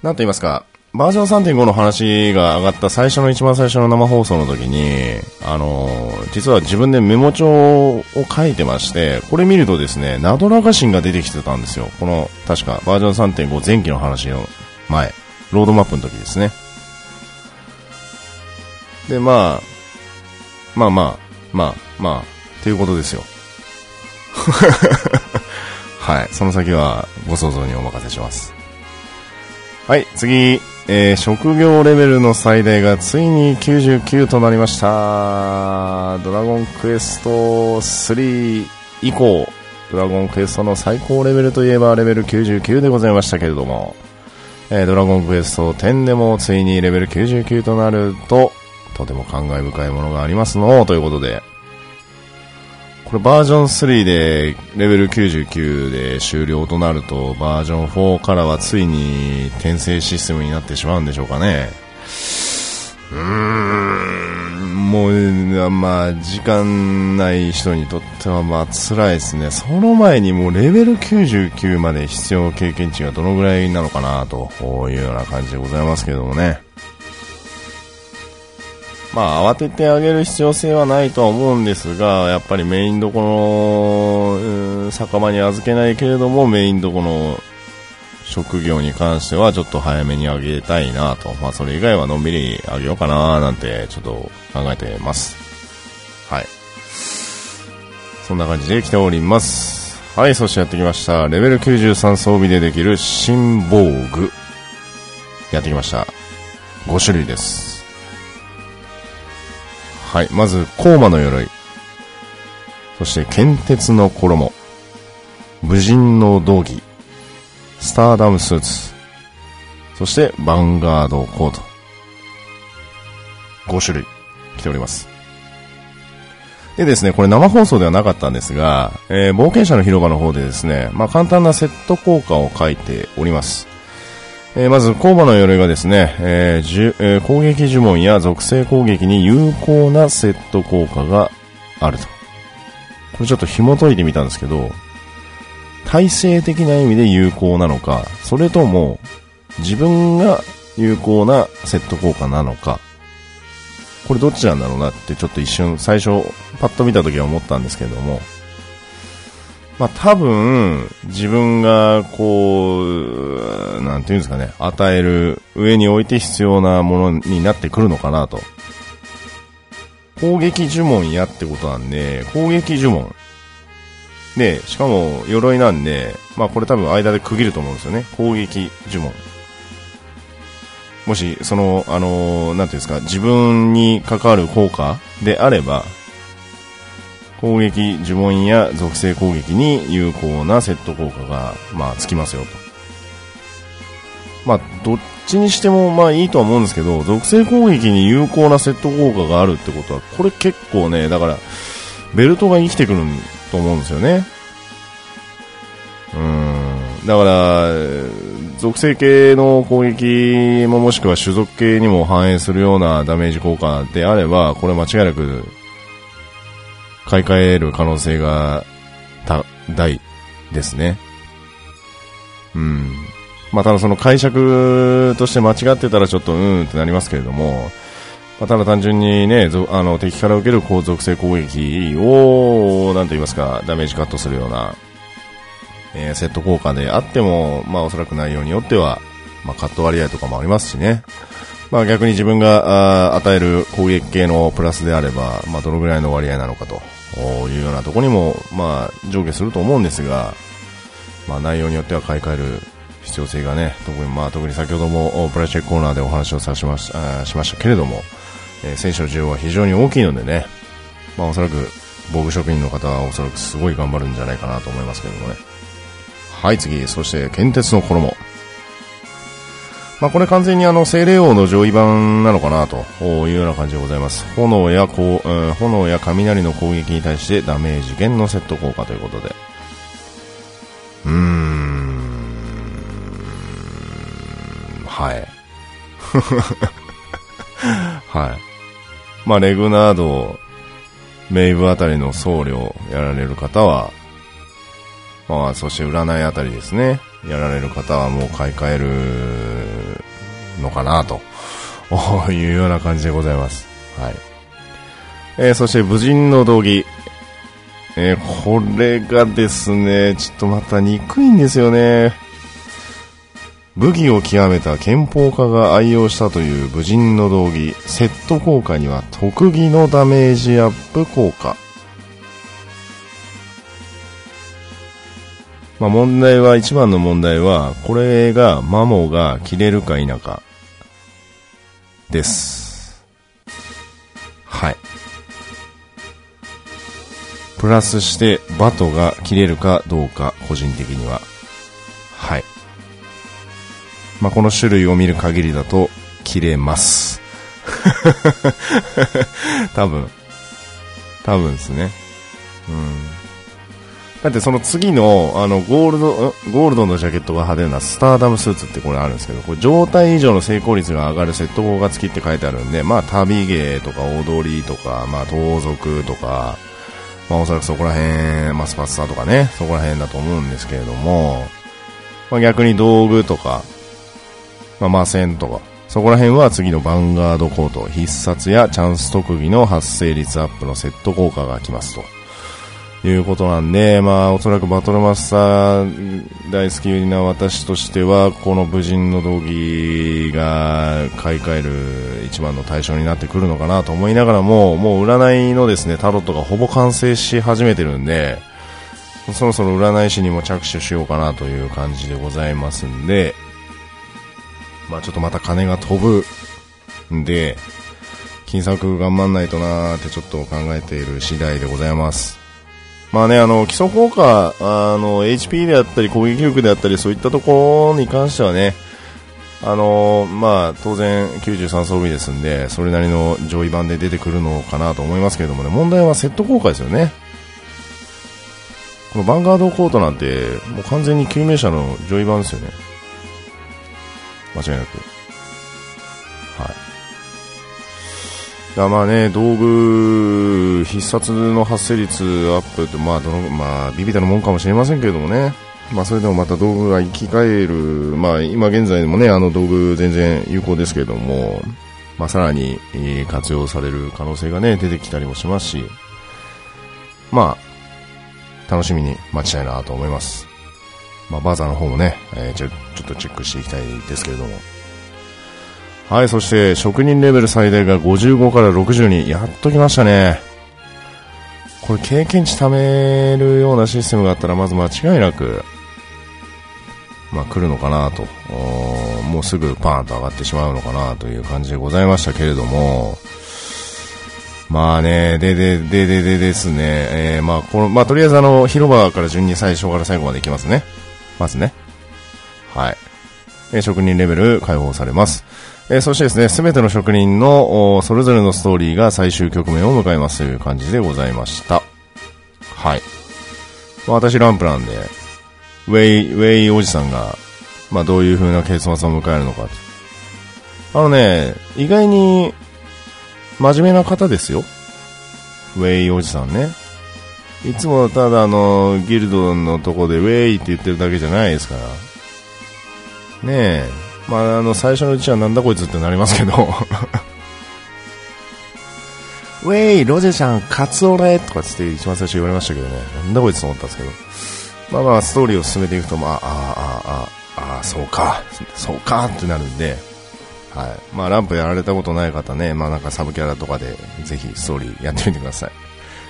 なんと言いますか、バージョン3.5の話が上がった最初の一番最初の生放送の時に、あの実は自分でメモ帳を書いてまして、これ見るとですね、ナドラガシンが出てきてたんですよ。この、確か、バージョン3.5前期の話の前、ロードマップの時ですね。で、まあ、まあまあ、まあ、まあ、っていうことですよ。はい、その先はご想像にお任せします。はい、次。えー、職業レベルの最大がついに99となりました。ドラゴンクエスト3以降、ドラゴンクエストの最高レベルといえばレベル99でございましたけれども、えー、ドラゴンクエスト10でもついにレベル99となると、とても感慨深いものがありますの、ということで、これバージョン3でレベル99で終了となるとバージョン4からはついに転生システムになってしまうんでしょうかね。うーん、もう、まあ、時間ない人にとってはまあ辛いですね。その前にもうレベル99まで必要経験値がどのぐらいなのかなというような感じでございますけどもね。まあ、慌ててあげる必要性はないとは思うんですが、やっぱりメインどこの、酒場に預けないけれども、メインどこの職業に関してはちょっと早めにあげたいなと。まあ、それ以外はのんびりあげようかななんてちょっと考えてます。はい。そんな感じで来ております。はい、そしてやってきました。レベル93装備でできる新防具。やってきました。5種類です。はい、まず、コーマの鎧。そして、剣鉄の衣。武人の道着。スターダムスーツ。そして、ヴァンガードコート。5種類来ております。でですね、これ生放送ではなかったんですが、えー、冒険者の広場の方でですね、まあ、簡単なセット効果を書いております。えー、まず、コーバの鎧がですね、えーえー、攻撃呪文や属性攻撃に有効なセット効果があると。これちょっと紐解いてみたんですけど、体制的な意味で有効なのか、それとも自分が有効なセット効果なのか、これどっちなんだろうなってちょっと一瞬最初パッと見た時は思ったんですけれども、まあ多分、自分がこう、なんていうんですかね、与える、上に置いて必要なものになってくるのかなと。攻撃呪文やってことなんで、攻撃呪文。で、しかも鎧なんで、まあこれ多分間で区切ると思うんですよね。攻撃呪文。もし、その、あのー、なんていうんですか、自分に関わる効果であれば、攻撃、呪文や属性攻撃に有効なセット効果が、まあ、つきますよと。まあ、どっちにしても、まあいいとは思うんですけど、属性攻撃に有効なセット効果があるってことは、これ結構ね、だから、ベルトが生きてくると思うんですよね。うん。だから、属性系の攻撃ももしくは種族系にも反映するようなダメージ効果であれば、これ間違いなく買い替える可能性が大ですね。うん。まあ、ただその解釈として間違ってたらちょっとうんってなりますけれども、まあ、ただ単純にね、あの敵から受ける高属性攻撃を、なんと言いますか、ダメージカットするような、えー、セット効果であっても、まあおそらく内容によっては、まあカット割合とかもありますしね。まあ逆に自分があ与える攻撃系のプラスであれば、まあどのぐらいの割合なのかというようなところにも、まあ、上下すると思うんですが、まあ、内容によっては買い替える必要性がね、特に、まあ、特に先ほどもプライチェックコーナーでお話をさしましたしましたけれども、えー、選手の需要は非常に大きいのでね、まあ、おそらく防具職人の方はおそらくすごい頑張るんじゃないかなと思いますけどもね。はい、次、そして、剣鉄の衣。まあ、これ完全にあの精霊王の上位版なのかなというような感じでございます。炎やこう、うん、炎や雷の攻撃に対してダメージ減のセット効果ということで。うーん。はい。はい。まあ、レグナード、メイブあたりの僧侶やられる方は、まあ、そして占いあたりですね。やられる方はもう買い替えるのかなというような感じでございます。はい。えー、そして武人の道着。えー、これがですね、ちょっとまた憎いんですよね。武技を極めた憲法家が愛用したという武人の道着、セット効果には特技のダメージアップ効果。まあ問題は、一番の問題は、これが、マモが切れるか否か、です。はい。プラスして、バトが切れるかどうか、個人的には。はい。まあこの種類を見る限りだと、切れます。多分。多分ですね。うんだってその次の、あの、ゴールド、ゴールドのジャケットが派手なスターダムスーツってこれあるんですけど、これ状態以上の成功率が上がるセット効果付きって書いてあるんで、まあ旅芸とか踊りとか、まあ盗賊とか、まあおそらくそこら辺、まあスパッサーとかね、そこら辺だと思うんですけれども、まあ逆に道具とか、まあ魔戦とか、そこら辺は次のヴァンガードコート、必殺やチャンス特技の発生率アップのセット効果が来ますと。いうことなんで、まあ、おそらくバトルマスター大好きな私としては、この武人の道着が買い替える一番の対象になってくるのかなと思いながらも、もう占いのですね、タロットがほぼ完成し始めてるんで、そろそろ占い師にも着手しようかなという感じでございますんで、まあちょっとまた金が飛ぶんで、金策頑張んないとなーってちょっと考えている次第でございます。まあね、あの、基礎効果、あの、HP であったり攻撃力であったりそういったところに関してはね、あのまあ、当然93装備ですんで、それなりの上位版で出てくるのかなと思いますけれどもね、問題はセット効果ですよね。このヴァンガードコートなんて、もう完全に救命者の上位版ですよね。間違いなく。はい。だまあね、道具、必殺の発生率アップって、まあ、どの、まあ、ビビたるもんかもしれませんけれどもね。まあ、それでもまた道具が生き返る、まあ、今現在でもね、あの道具全然有効ですけれども、まあ、さらに、活用される可能性がね、出てきたりもしますし、まあ、楽しみに待ちたいなと思います。まあ、バーザーの方もね、えー、ちょ、ちょっとチェックしていきたいですけれども。はい、そして職人レベル最大が55から60にやっときましたね。これ経験値貯めるようなシステムがあったらまず間違いなく、まあ来るのかなと、もうすぐパーンと上がってしまうのかなという感じでございましたけれども、まあね、で、で、で、で、でですね、えー、まあこの、まあとりあえずあの、広場から順に最初から最後まで行きますね。まずね。はい。え職人レベル解放されます。えそしてですね、すべての職人のそれぞれのストーリーが最終局面を迎えますという感じでございました。はい。まあ、私ランプなんで、ウェイ、ウェイおじさんが、まあどういう風な結末を迎えるのかあのね、意外に真面目な方ですよ。ウェイおじさんね。いつもただあの、ギルドのとこでウェイって言ってるだけじゃないですから。ねえ。まあ、あの、最初のうちはなんだこいつってなりますけど。ウェイ、ロジェちゃん、カツオレとかつって一番最初言われましたけどね。なんだこいつと思ったんですけど。まあまあ、ストーリーを進めていくと、まあ、ああ、ああ、ああ、そうか、そうかってなるんで、はい。まあ、ランプやられたことない方ね、まあなんかサブキャラとかで、ぜひストーリーやってみてください。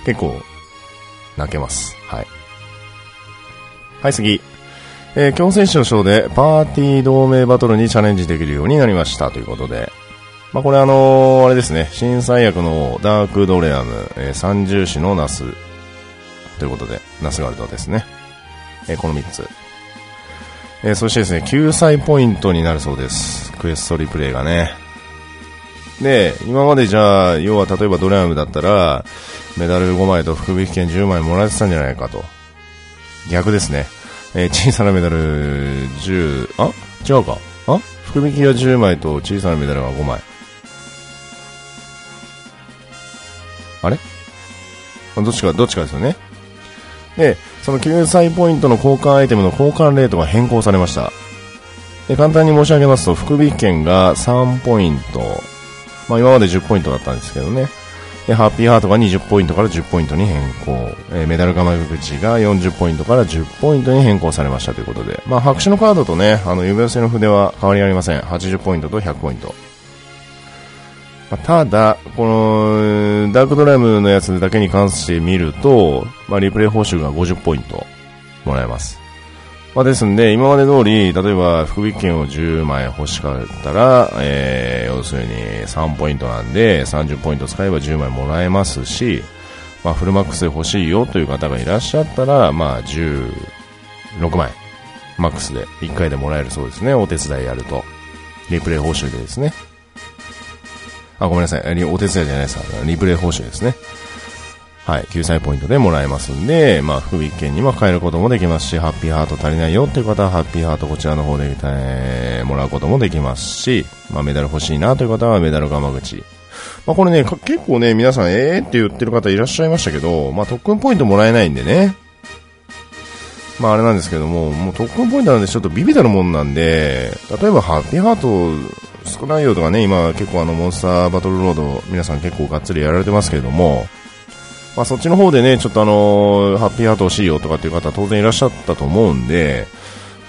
結構、泣けます。はい。はい、次。えー、強戦士の章でパーティー同盟バトルにチャレンジできるようになりましたということで。まあ、これあのー、あれですね、新三役のダークドレアム、えー、三重視のナスということで、ナスガルドですね。えー、この3つ。えー、そしてですね、救済ポイントになるそうです。クエストリプレイがね。で、今までじゃあ、要は例えばドレアムだったら、メダル5枚と福引券10枚もらえてたんじゃないかと。逆ですね。えー、小さなメダル10、あ？違うかあ？福引きが10枚と小さなメダルが5枚。あれ？どっちか、どっちかですよね。で、その救済ポイントの交換アイテムの交換レートが変更されました。で簡単に申し上げますと、福引券が3ポイント、まあ今まで10ポイントだったんですけどね。で、ハッピーハートが20ポイントから10ポイントに変更。えー、メダル釜口が40ポイントから10ポイントに変更されましたということで。まあ、白紙のカードとね、あの、指寄せの筆は変わりありません。80ポイントと100ポイント。ま、ただ、この、ダークドライムのやつだけに関して見ると、まあ、リプレイ報酬が50ポイントもらえます。まあ、ですんで、今まで通り、例えば福引券を10枚欲しかったら、えー、要するに3ポイントなんで、30ポイント使えば10枚もらえますし、まあ、フルマックスで欲しいよという方がいらっしゃったら、まあ、16枚、マックスで1回でもらえるそうですね、お手伝いやると。リプレイ報酬でですね。あ、ごめんなさい。お手伝いじゃないですか。リプレイ報酬ですね。はい、救済ポイントでもらえますんで、まあ、福引券にも変えることもできますし、ハッピーハート足りないよっていう方は、ハッピーハートこちらの方で、えー、もらうこともできますし、まあ、メダル欲しいなという方は、メダルガマ口。まあ、これね、結構ね、皆さん、えー？って言ってる方いらっしゃいましたけど、まあ、特訓ポイントもらえないんでね。まあ、あれなんですけども、もう特訓ポイントなんでちょっとビビたるもんなんで、例えば、ハッピーハート少ないよとかね、今結構あの、モンスターバトルロード、皆さん結構がっつりやられてますけれども、まあ、そっちの方でね、ちょっとあの、ハッピーハート欲しいよとかっていう方当然いらっしゃったと思うんで、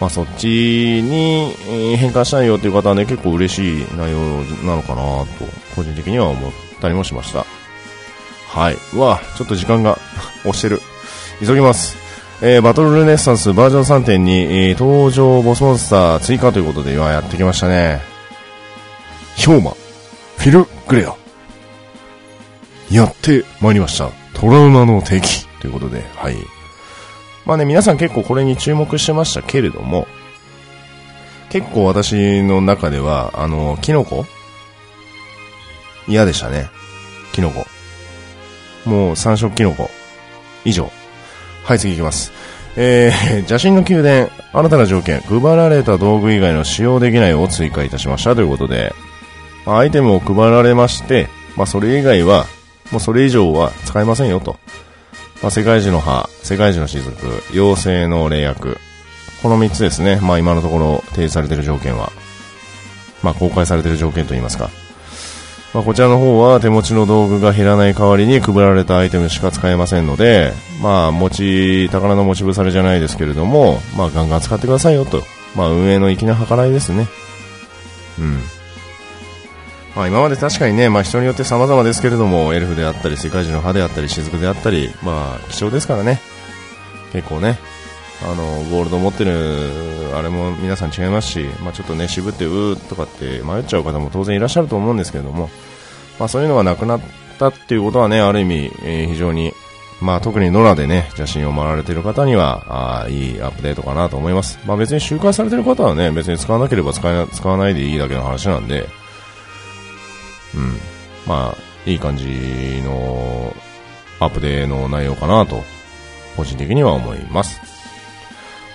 まあ、そっちに変換したいよっていう方はね、結構嬉しい内容なのかなと、個人的には思ったりもしました。はい。うわ、ちょっと時間が 押してる。急ぎます。えー、バトルルネッサンスバージョン3.2、えー、登場ボスモンスター追加ということで、今やってきましたね。ヒョーマ、フィル・グレア。やってまいりました。トラウマの敵ということで、はい。まあね、皆さん結構これに注目してましたけれども、結構私の中では、あの、キノコ？嫌でしたね。キノコ。もう三色キノコ。以上。はい、次行きます。えー、邪神の宮殿、新たな条件、配られた道具以外の使用できないを追加いたしましたということで、アイテムを配られまして、まあ、それ以外はもうそれ以上は使えませんよと。まあ、世界樹の葉、世界樹の雫、妖精の霊薬。この3つですね。まあ今のところ提示されている条件は。まあ公開されている条件といいますか。まあ、こちらの方は手持ちの道具が減らない代わりに配られたアイテムしか使えませんので、まあ持ち、宝の持ち腐れじゃないですけれども、まあガンガン使ってくださいよと。まあ運営の粋な計らいですね。うん。まあ、今まで確かにね、まあ、人によって様々ですけれども、エルフであったり、世界中の歯であったり、雫であったり、まあ、貴重ですからね。結構ね、あの、ゴールド持ってる、あれも皆さん違いますし、まあ、ちょっとね、渋って、うーとかって迷っちゃう方も当然いらっしゃると思うんですけれども、まあ、そういうのがなくなったっていうことはね、ある意味、えー、非常に、まあ、特に野良でね、写真を回られている方には、あいいアップデートかなと思います。まあ、別に周回されてる方はね、別に使わなければ使え使わないでいいだけの話なんで、うん。まあ、いい感じのアップデーの内容かなと、個人的には思います。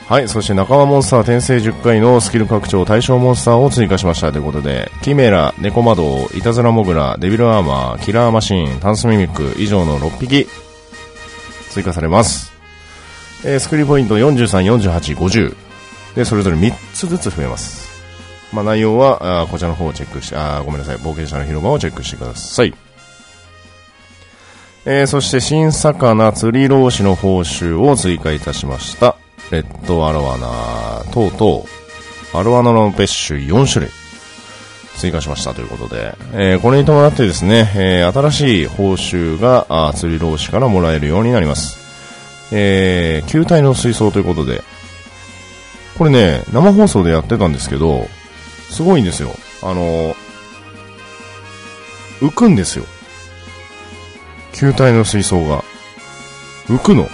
はい、そして仲間モンスター転生10回のスキル拡張対象モンスターを追加しましたということで、キメラ、ネコマド、イタズラモグラ、デビルアーマー、キラーマシン、タンスミミック以上の6匹追加されます。えー、スクリーポイント43、48、50で、それぞれ3つずつ増えます。まあ、内容はあこちらの方をチェックしてあごめんなさい。冒険者の広場をチェックしてください、えー、そして新魚釣り老子の報酬を追加いたしました。レッドアロワナ等々。アロワナの別種4種類。追加しましたということで、えー、これに伴ってですね、えー、新しい報酬があ釣り老子からもらえるようになります。えー、球体の水槽ということで、これね、生放送でやってたんですけど、すごいんですよ。あの、浮くんですよ。球体の水槽が。浮くの。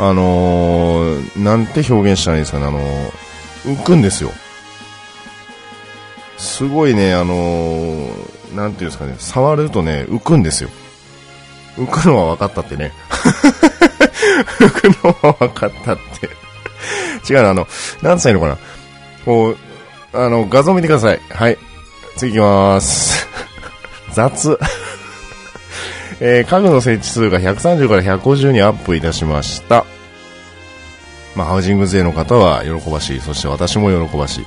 あのー、なんて表現したらいいですかね、あのー、浮くんですよ。すごいね、あのー、なんていうんですかね、触るとね、浮くんですよ。浮くのは分かったってね。浮くのは分かったって。違うな、あの、何歳のかな。こう、あの、画像見てください。はい。次行きまーす。雑。えー、家具の設置数が130から150にアップいたしました。まあ、ハウジング税の方は喜ばしい。そして私も喜ばしい。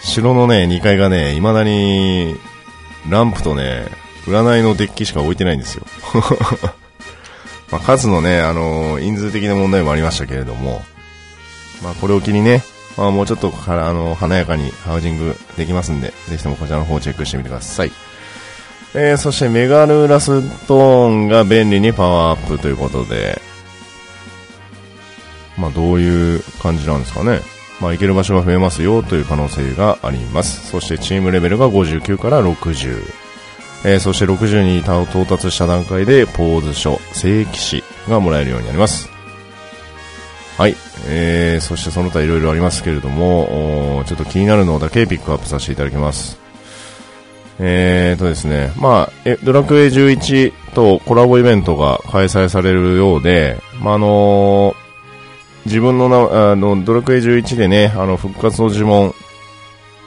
城のね、2階がね、未だに、ランプとね、占いのデッキしか置いてないんですよ。まあ、数のね、あのー、人数的な問題もありましたけれども、まあ、これを機にね、まあ、もうちょっとからあの華やかにハウジングできますんで、ぜひともこちらの方をチェックしてみてください。えー、そしてメガルーラストーンが便利にパワーアップということで、まあどういう感じなんですかね。まあ行ける場所が増えますよという可能性があります。そしてチームレベルが59から60。えー、そして60に到達した段階でポーズ書、聖騎士がもらえるようになります。はい。えー、そしてその他いろいろありますけれども、ちょっと気になるのだけピックアップさせていただきます。えーとですね、まあ、えドラクエ11とコラボイベントが開催されるようで、まあ、あの自分のな、あの、ドラクエ11でね、あの、復活の呪文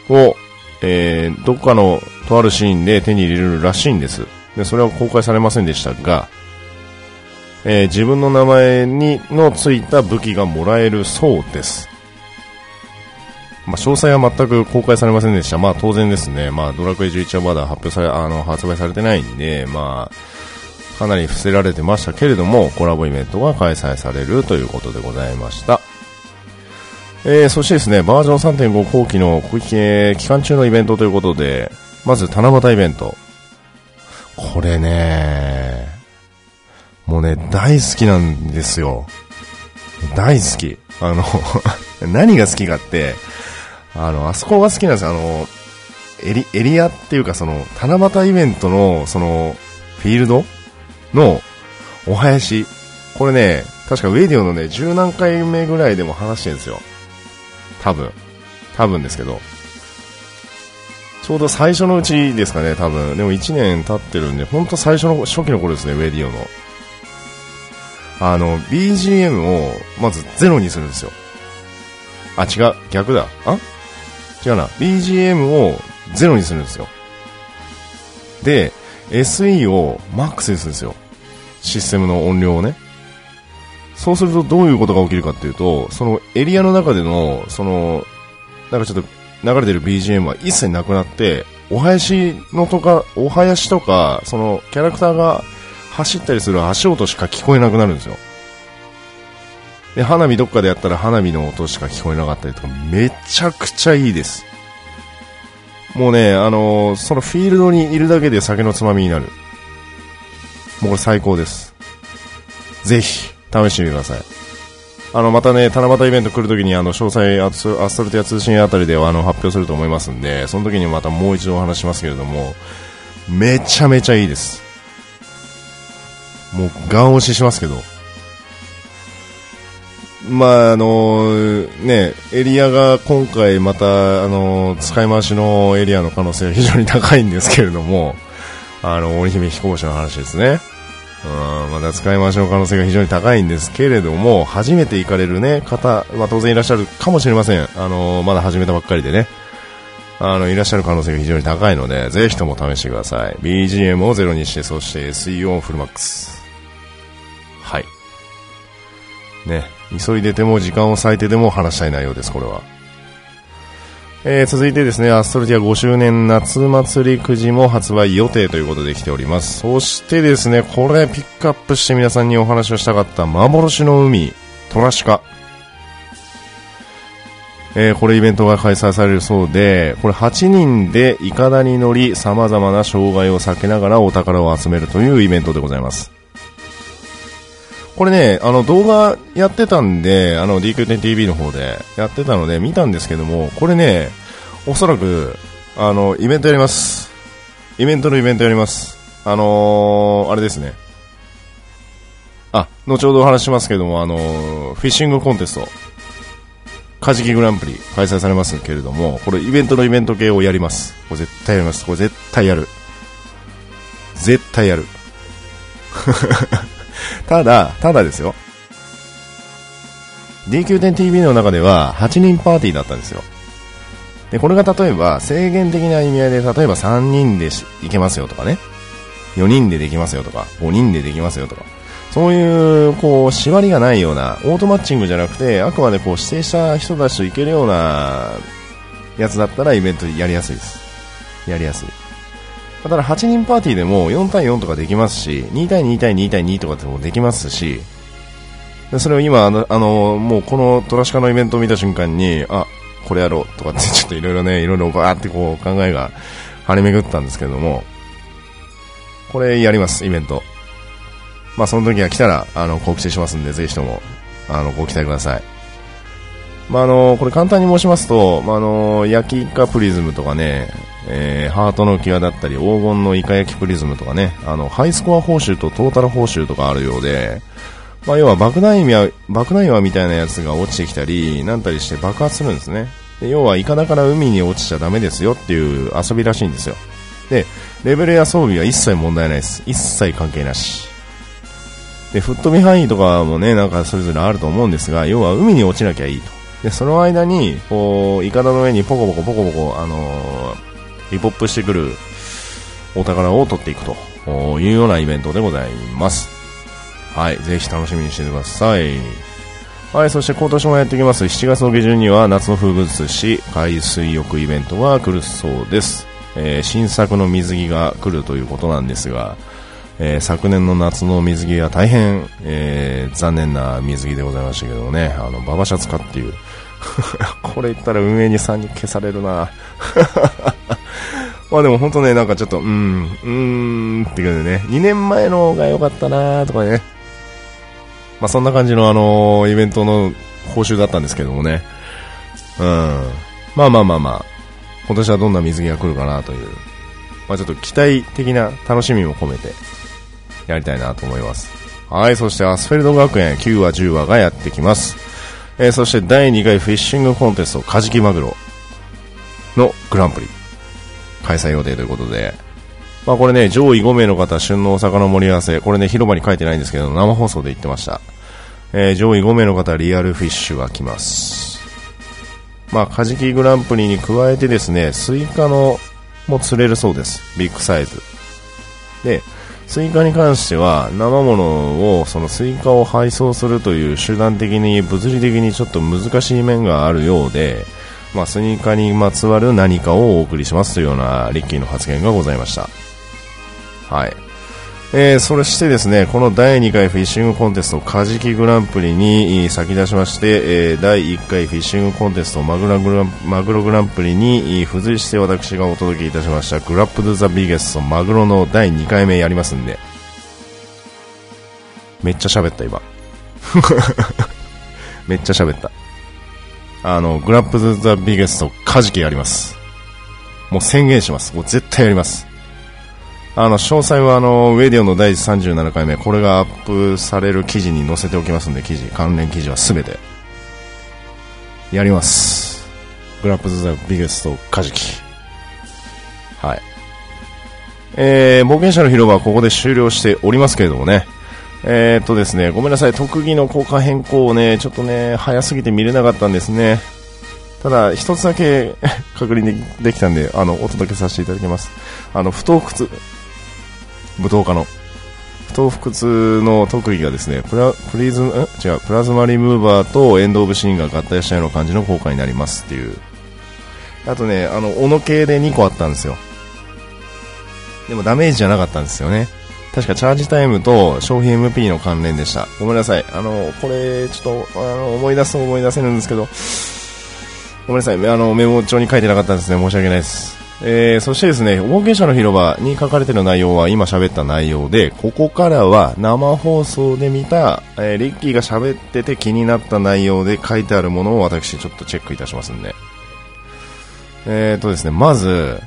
を、えー、どこかのとあるシーンで手に入れるらしいんです。で、それは公開されませんでしたが、えー、自分の名前にのついた武器がもらえるそうです。まあ、詳細は全く公開されませんでした。まあ、当然ですね。まあ、ドラクエ11はまだ発表され、あの、発売されてないんで、まあ、かなり伏せられてましたけれども、コラボイベントが開催されるということでございました。えー、そしてですね、バージョン3.5後期の、えー、期間中のイベントということで、まず七夕イベント。これね、もうね、大好きなんですよ。大好き。あの 何が好きかって、あの、あそこが好きなんですよ。あの、エリ、エリアっていうかその、七夕イベントの、その、フィールドの、お囃子。これね、確かウェディオのね、十何回目ぐらいでも話してるんですよ。多分。多分ですけど。ちょうど最初のうちですかね、多分。でも1年経ってるんで、ほんと最初の、初期の頃ですね、ウェディオの。あの、BGM を、まずゼロにするんですよ。あ、違う、逆だ。あ？違うな。BGM をゼロにするんですよ。で、SE をマックスにするんですよ。システムの音量をね。そうするとどういうことが起きるかっていうと、そのエリアの中での、その、なんかちょっと流れてる BGM は一切なくなって、お囃子のとか、お囃子とか、そのキャラクターが走ったりする足音しか聞こえなくなるんですよ。で、花火どっかでやったら花火の音しか聞こえなかったりとか、めちゃくちゃいいです。もうね、あのー、そのフィールドにいるだけで酒のつまみになる。もうこれ最高です。ぜひ、試してみてください。あの、またね、七夕イベント来るときに、あの、詳細アストルティア通信あたりでは、あの、発表すると思いますんで、その時にまたもう一度お話しますけれども、めちゃめちゃいいです。もう、ガン押ししますけど、まあ、あのね、エリアが今回また、あの使い回しのエリアの可能性が非常に高いんですけれども、あの、織姫飛行士の話ですね。うん、まだ使い回しの可能性が非常に高いんですけれども、初めて行かれるね、方、まあ当然いらっしゃるかもしれません。あのまだ始めたばっかりでね。あの、いらっしゃる可能性が非常に高いので、ぜひとも試してください。BGM をゼロにして、そして SE をフルマックス。はい。ね、急いでても時間を割いてでも話したい内容です、これは。えー、続いてですね、アストルティア5周年夏祭りくじも発売予定ということで来ております。そしてですね、これピックアップして皆さんにお話をしたかった幻の海、トラシカ。えー、これイベントが開催されるそうで、これ8人でイカダに乗り、様々な障害を避けながらお宝を集めるというイベントでございます。これね、あの動画やってたんで、あの DQ10TV の方でやってたので見たんですけども、これね、おそらく、あの、イベントやります。イベントのイベントやります。あのー、あれですね。あ、後ほどお話しますけども、あのー、フィッシングコンテスト、カジキグランプリ開催されますけれども、これイベントのイベント系をやります。これ絶対やります。これ絶対やる。絶対やる。ただ、ただですよ。DQ10TV の中では8人パーティーだったんですよ。で、これが例えば制限的な意味合いで、例えば3人でいけますよとかね。4人でできますよとか、5人でできますよとか。そういう、こう、縛りがないような、オートマッチングじゃなくて、あくまでこう、指定した人たちといけるような、やつだったらイベントやりやすいです。やりやすい。ただ8人パーティーでも4対4とかできますし、2対2対2対2とかでもできますし、でそれを今あの、あの、もうこのトラシカのイベントを見た瞬間に、あ、これやろうとかって ちょっといろいろね、いろいろバーってこう考えが張り巡ったんですけども、これやります、イベント。まあその時が来たら、あの、告知しますんで、ぜひとも、あの、ご期待ください。まあ、あの、これ簡単に申しますと、まあ、あの、焼きイカプリズムとかね、えー、ハートの際だったり黄金のイカ焼きプリズムとかねあのハイスコア報酬とトータル報酬とかあるようで、まあ、要は爆弾岩爆弾岩みたいなやつが落ちてきたりなんたりして爆発するんですねで要はイカダから海に落ちちゃダメですよっていう遊びらしいんですよで、レベルや装備は一切問題ないです。一切関係なし。で、フットビハインとかもね、なんかそれぞれあると思うんですが、要は海に落ちなきゃいいと。で、その間に、こう、イカダの上にポコポコポコポコ、あのー、リポップしてくるお宝を取っていくというようなイベントでございます。はい、ぜひ楽しみにしててください。はい、そして今年もやってきます。7月の下旬には夏の風物詩、海水浴イベントが来るそうです。えー、新作の水着が来るということなんですが、えー、昨年の夏の水着は大変、えー、残念な水着でございましたけどね、あの、ババシャツカっていう、これ言ったら運営に3人消されるなまあでも本当ね、なんかちょっと、うん、うーんっていうでね、2年前の方が良かったなとかね、まあそんな感じのあのー、イベントの報酬だったんですけどもね、うん、まあまあまあまあ、今年はどんな水着が来るかなという、まあちょっと期待的な楽しみも込めて、やりたいなと思います。はい、そしてアスフェルド学園9話10話がやってきます。えー、そして第2回フィッシングコンテストカジキマグロのグランプリ。開催予定ということで、まあこれね、上位5名の方、旬のお魚盛り合わせ、これね、広場に書いてないんですけど、生放送で言ってました。えー、上位5名の方、リアルフィッシュが来ます。まあ、カジキグランプリに加えてですね、スイカのも釣れるそうです。ビッグサイズ。で、スイカに関しては生ものをそのスイカを配送するという手段的に物理的にちょっと難しい面があるようで、まあ、スイカーにまつわる何かをお送りしますというようなリッキーの発言がございました。はい。えー、そしてですね、この第2回フィッシングコンテストカジキグランプリに先出しまして、えー、第1回フィッシングコンテストマグログランマグログランプリに付随して私がお届けいたしましたグラップドザビゲストマグロの第2回目やりますんで、めっちゃ喋った今。めっちゃ喋った。あの、グラップズザビゲストカジキやります。もう宣言します。もう絶対やります。あの、詳細はあの、ウェディオの第37回目、これがアップされる記事に載せておきますんで、記事、関連記事はすべて、やります。グラップズ・ザ・ビゲスト・カジキ。はい。えー、冒険者の広場はここで終了しておりますけれどもね。えー、っとですね、ごめんなさい、特技の効果変更をね、ちょっとね、早すぎて見れなかったんですね。ただ、一つだけ 確認できたんで、あの、お届けさせていただきます。あの、不当靴、武闘家の。不等腹痛の特技がですねプラプリズム違うプラズマリムーバーとエンド・オブ・シーンが合体したような感じの効果になりますっていう。あとねあの斧系で2個あったんですよ。でもダメージじゃなかったんですよね。確かチャージタイムと商品 MP の関連でした。ごめんなさい。あのこれちょっとあの思い出すと思い出せるんですけど。ごめんなさい。あのメモ帳に書いてなかったんですね。申し訳ないです。えー、そしてですね、冒険者の広場に書かれている内容は今喋った内容で、ここからは生放送で見た、えー、リッキーが喋ってて気になった内容で書いてあるものを私ちょっとチェックいたしますんで。えーとですね、まず、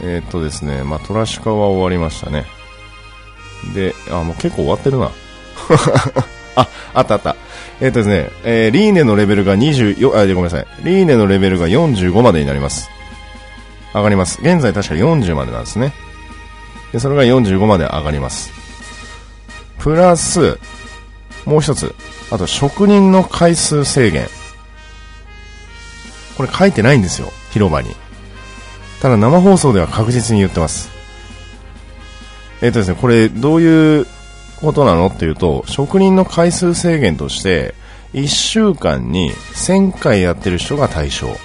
えーとですね、まあ、トラシカは終わりましたね。で、あ、もう結構終わってるな。あ、あったあった。えっ、ー、とですね、えー、リーネのレベルが24、あ、ごめんなさい。リーネのレベルが45までになります。上がります。現在確か40までなんですね。で、それが45まで上がります。プラス、もう一つ。あと、職人の回数制限。これ書いてないんですよ。広場に。ただ生放送では確実に言ってます。えっ、とですね、これどういうことなのっていうと、職人の回数制限として、1週間に1000回やってる人が対象。だか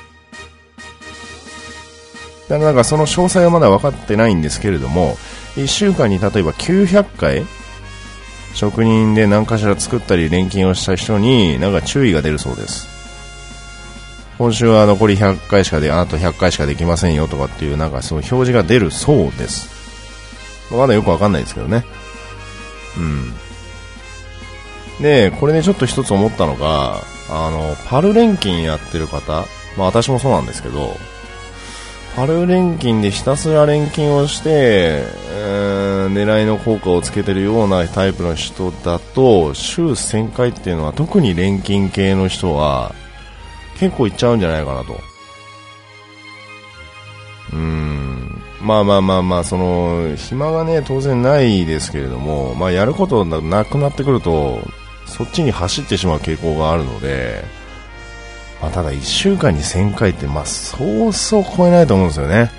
らなんかその詳細はまだ分かってないんですけれども、1週間に例えば900回、職人で何かしら作ったり錬金をした人になんか注意が出るそうです。今週は残り100回しかで、あと100回しかできませんよとかっていうなんかその表示が出るそうです。まだよくわかんないですけどね。うん。で、これね、ちょっと一つ思ったのが、あの、パル錬金やってる方、まあ私もそうなんですけど、春錬金でひたすら錬金をして、えー、狙いの効果をつけてるようなタイプの人だと週1000回っていうのは特に錬金系の人は結構いっちゃうんじゃないかなと。うん。まあまあまあまあ、その、暇がね、当然ないですけれども、まあやることなくなってくると、そっちに走ってしまう傾向があるので、まあただ1週間に1000回って、まあそうそう超えないと思うんですよね。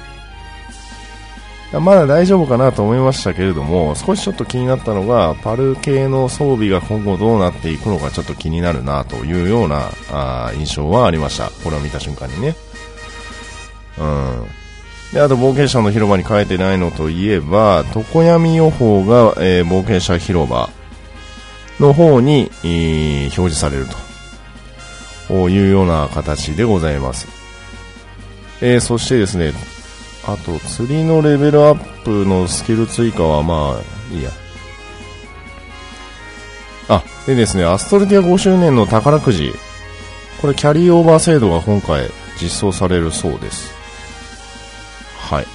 まだ大丈夫かなと思いましたけれども、少しちょっと気になったのが、パル系の装備が今後どうなっていくのかちょっと気になるなというようなあ印象はありました。これを見た瞬間にね。うん。で、あと冒険者の広場に書いてないのといえば、常闇予報が、えー、冒険者広場の方に、えー、表示されるというような形でございます。えー、そしてですね、あと、釣りのレベルアップのスキル追加はまあ、いいや。あ、でですね、アストルティア5周年の宝くじ。これキャリーオーバー制度が今回実装されるそうです。はい。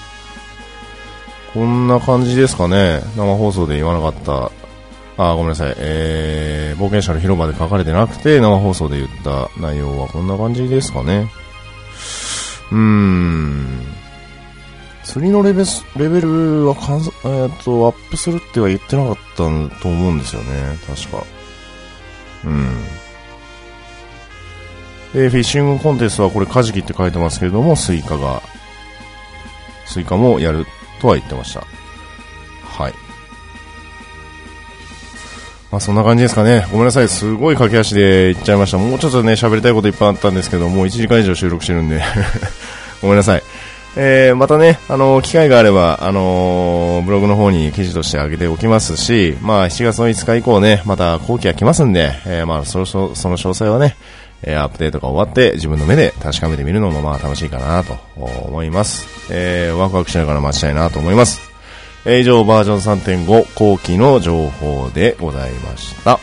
こんな感じですかね。生放送で言わなかった。あ、ごめんなさい。えー、冒険者の広場で書かれてなくて、生放送で言った内容はこんな感じですかね。うーん。釣りのレベレベルは、えー、とアップするっては言ってなかったと思うんですよね、確か。うん。で、フィッシングコンテストはこれカジキって書いてますけれども、スイカが、スイカもやるとは言ってました。はい。まあそんな感じですかね。ごめんなさい。すごい駆け足で行っちゃいました。もうちょっとね、喋りたいこといっぱいあったんですけど、もう1時間以上収録してるんで ごめんなさい。えー、またね、あのー、機会があれば、あのー、ブログの方に記事として上げておきますし、まあ、7月の5日以降ね、また後期が来ますんで、え、まあ、その、その詳細はね、えアップデートが終わって自分の目で確かめてみるのもまあ楽しいかなと思います。えワクワクしながら待ちたいなと思います。え以上バージョン3.5後期の情報でございました。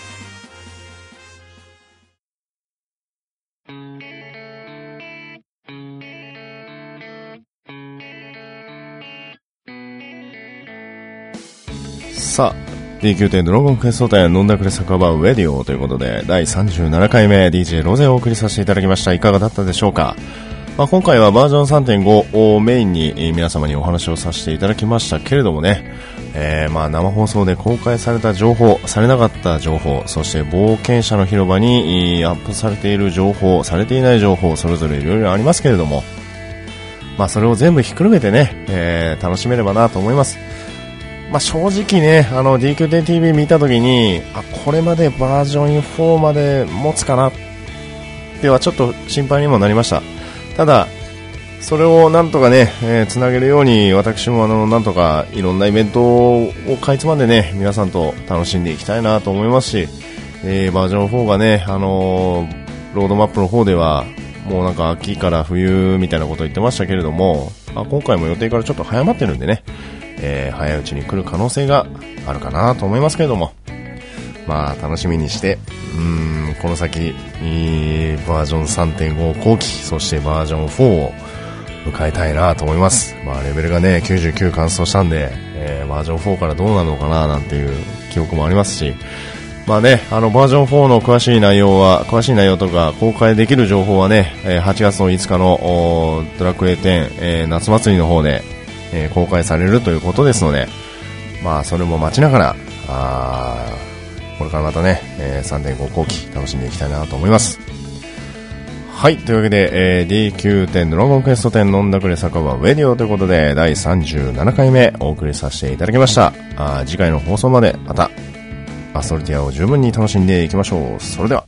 さあ、D9 ドラゴンクエスト店飲んだくれ酒場ウェディオということで、第37回目 DJ ロゼをお送りさせていただきました。いかがだったでしょうか？まあ、今回はバージョン3.5をメインに皆様にお話をさせていただきましたけれどもね、えー、まあ生放送で公開された情報、されなかった情報、そして冒険者の広場にアップされている情報、されていない情報、それぞれいろいろありますけれども、まあそれを全部ひっくるめてね、えー、楽しめればなと思います。まあ、正直ね、あの DQ10TV 見たときに、あ、これまでバージョン4まで持つかなってはちょっと心配にもなりました。ただ、それをなんとかね、えー、つなげるように、私もあの、なんとかいろんなイベントをかいつまんでね、皆さんと楽しんでいきたいなと思いますし、えー、バージョン4がね、あのー、ロードマップの方では、もうなんか秋から冬みたいなこと言ってましたけれども、あ今回も予定からちょっと早まってるんでね、えー、早いうちに来る可能性があるかなと思いますけれども、まあ、楽しみにして、うん、この先、バージョン3.5後期、そしてバージョン4を迎えたいなと思います。まあ、レベルがね、99完走したんで、えー、バージョン4からどうなのかななんていう記憶もありますし、まあね、あの、バージョン4の詳しい内容は、詳しい内容とか、公開できる情報はね、8月の5日のドラクエ10、えー、夏祭りの方で、えー、公開されるということですので、まあ、それも待ちながら、あこれからまたね、えー、3.5後期楽しんでいきたいなと思います。はい。というわけで、えー、D9 ドラゴンクエスト10飲んだくれ酒場ウェディオということで、第37回目お送りさせていただきました。あ次回の放送までまた、アストルティアを十分に楽しんでいきましょう。それでは。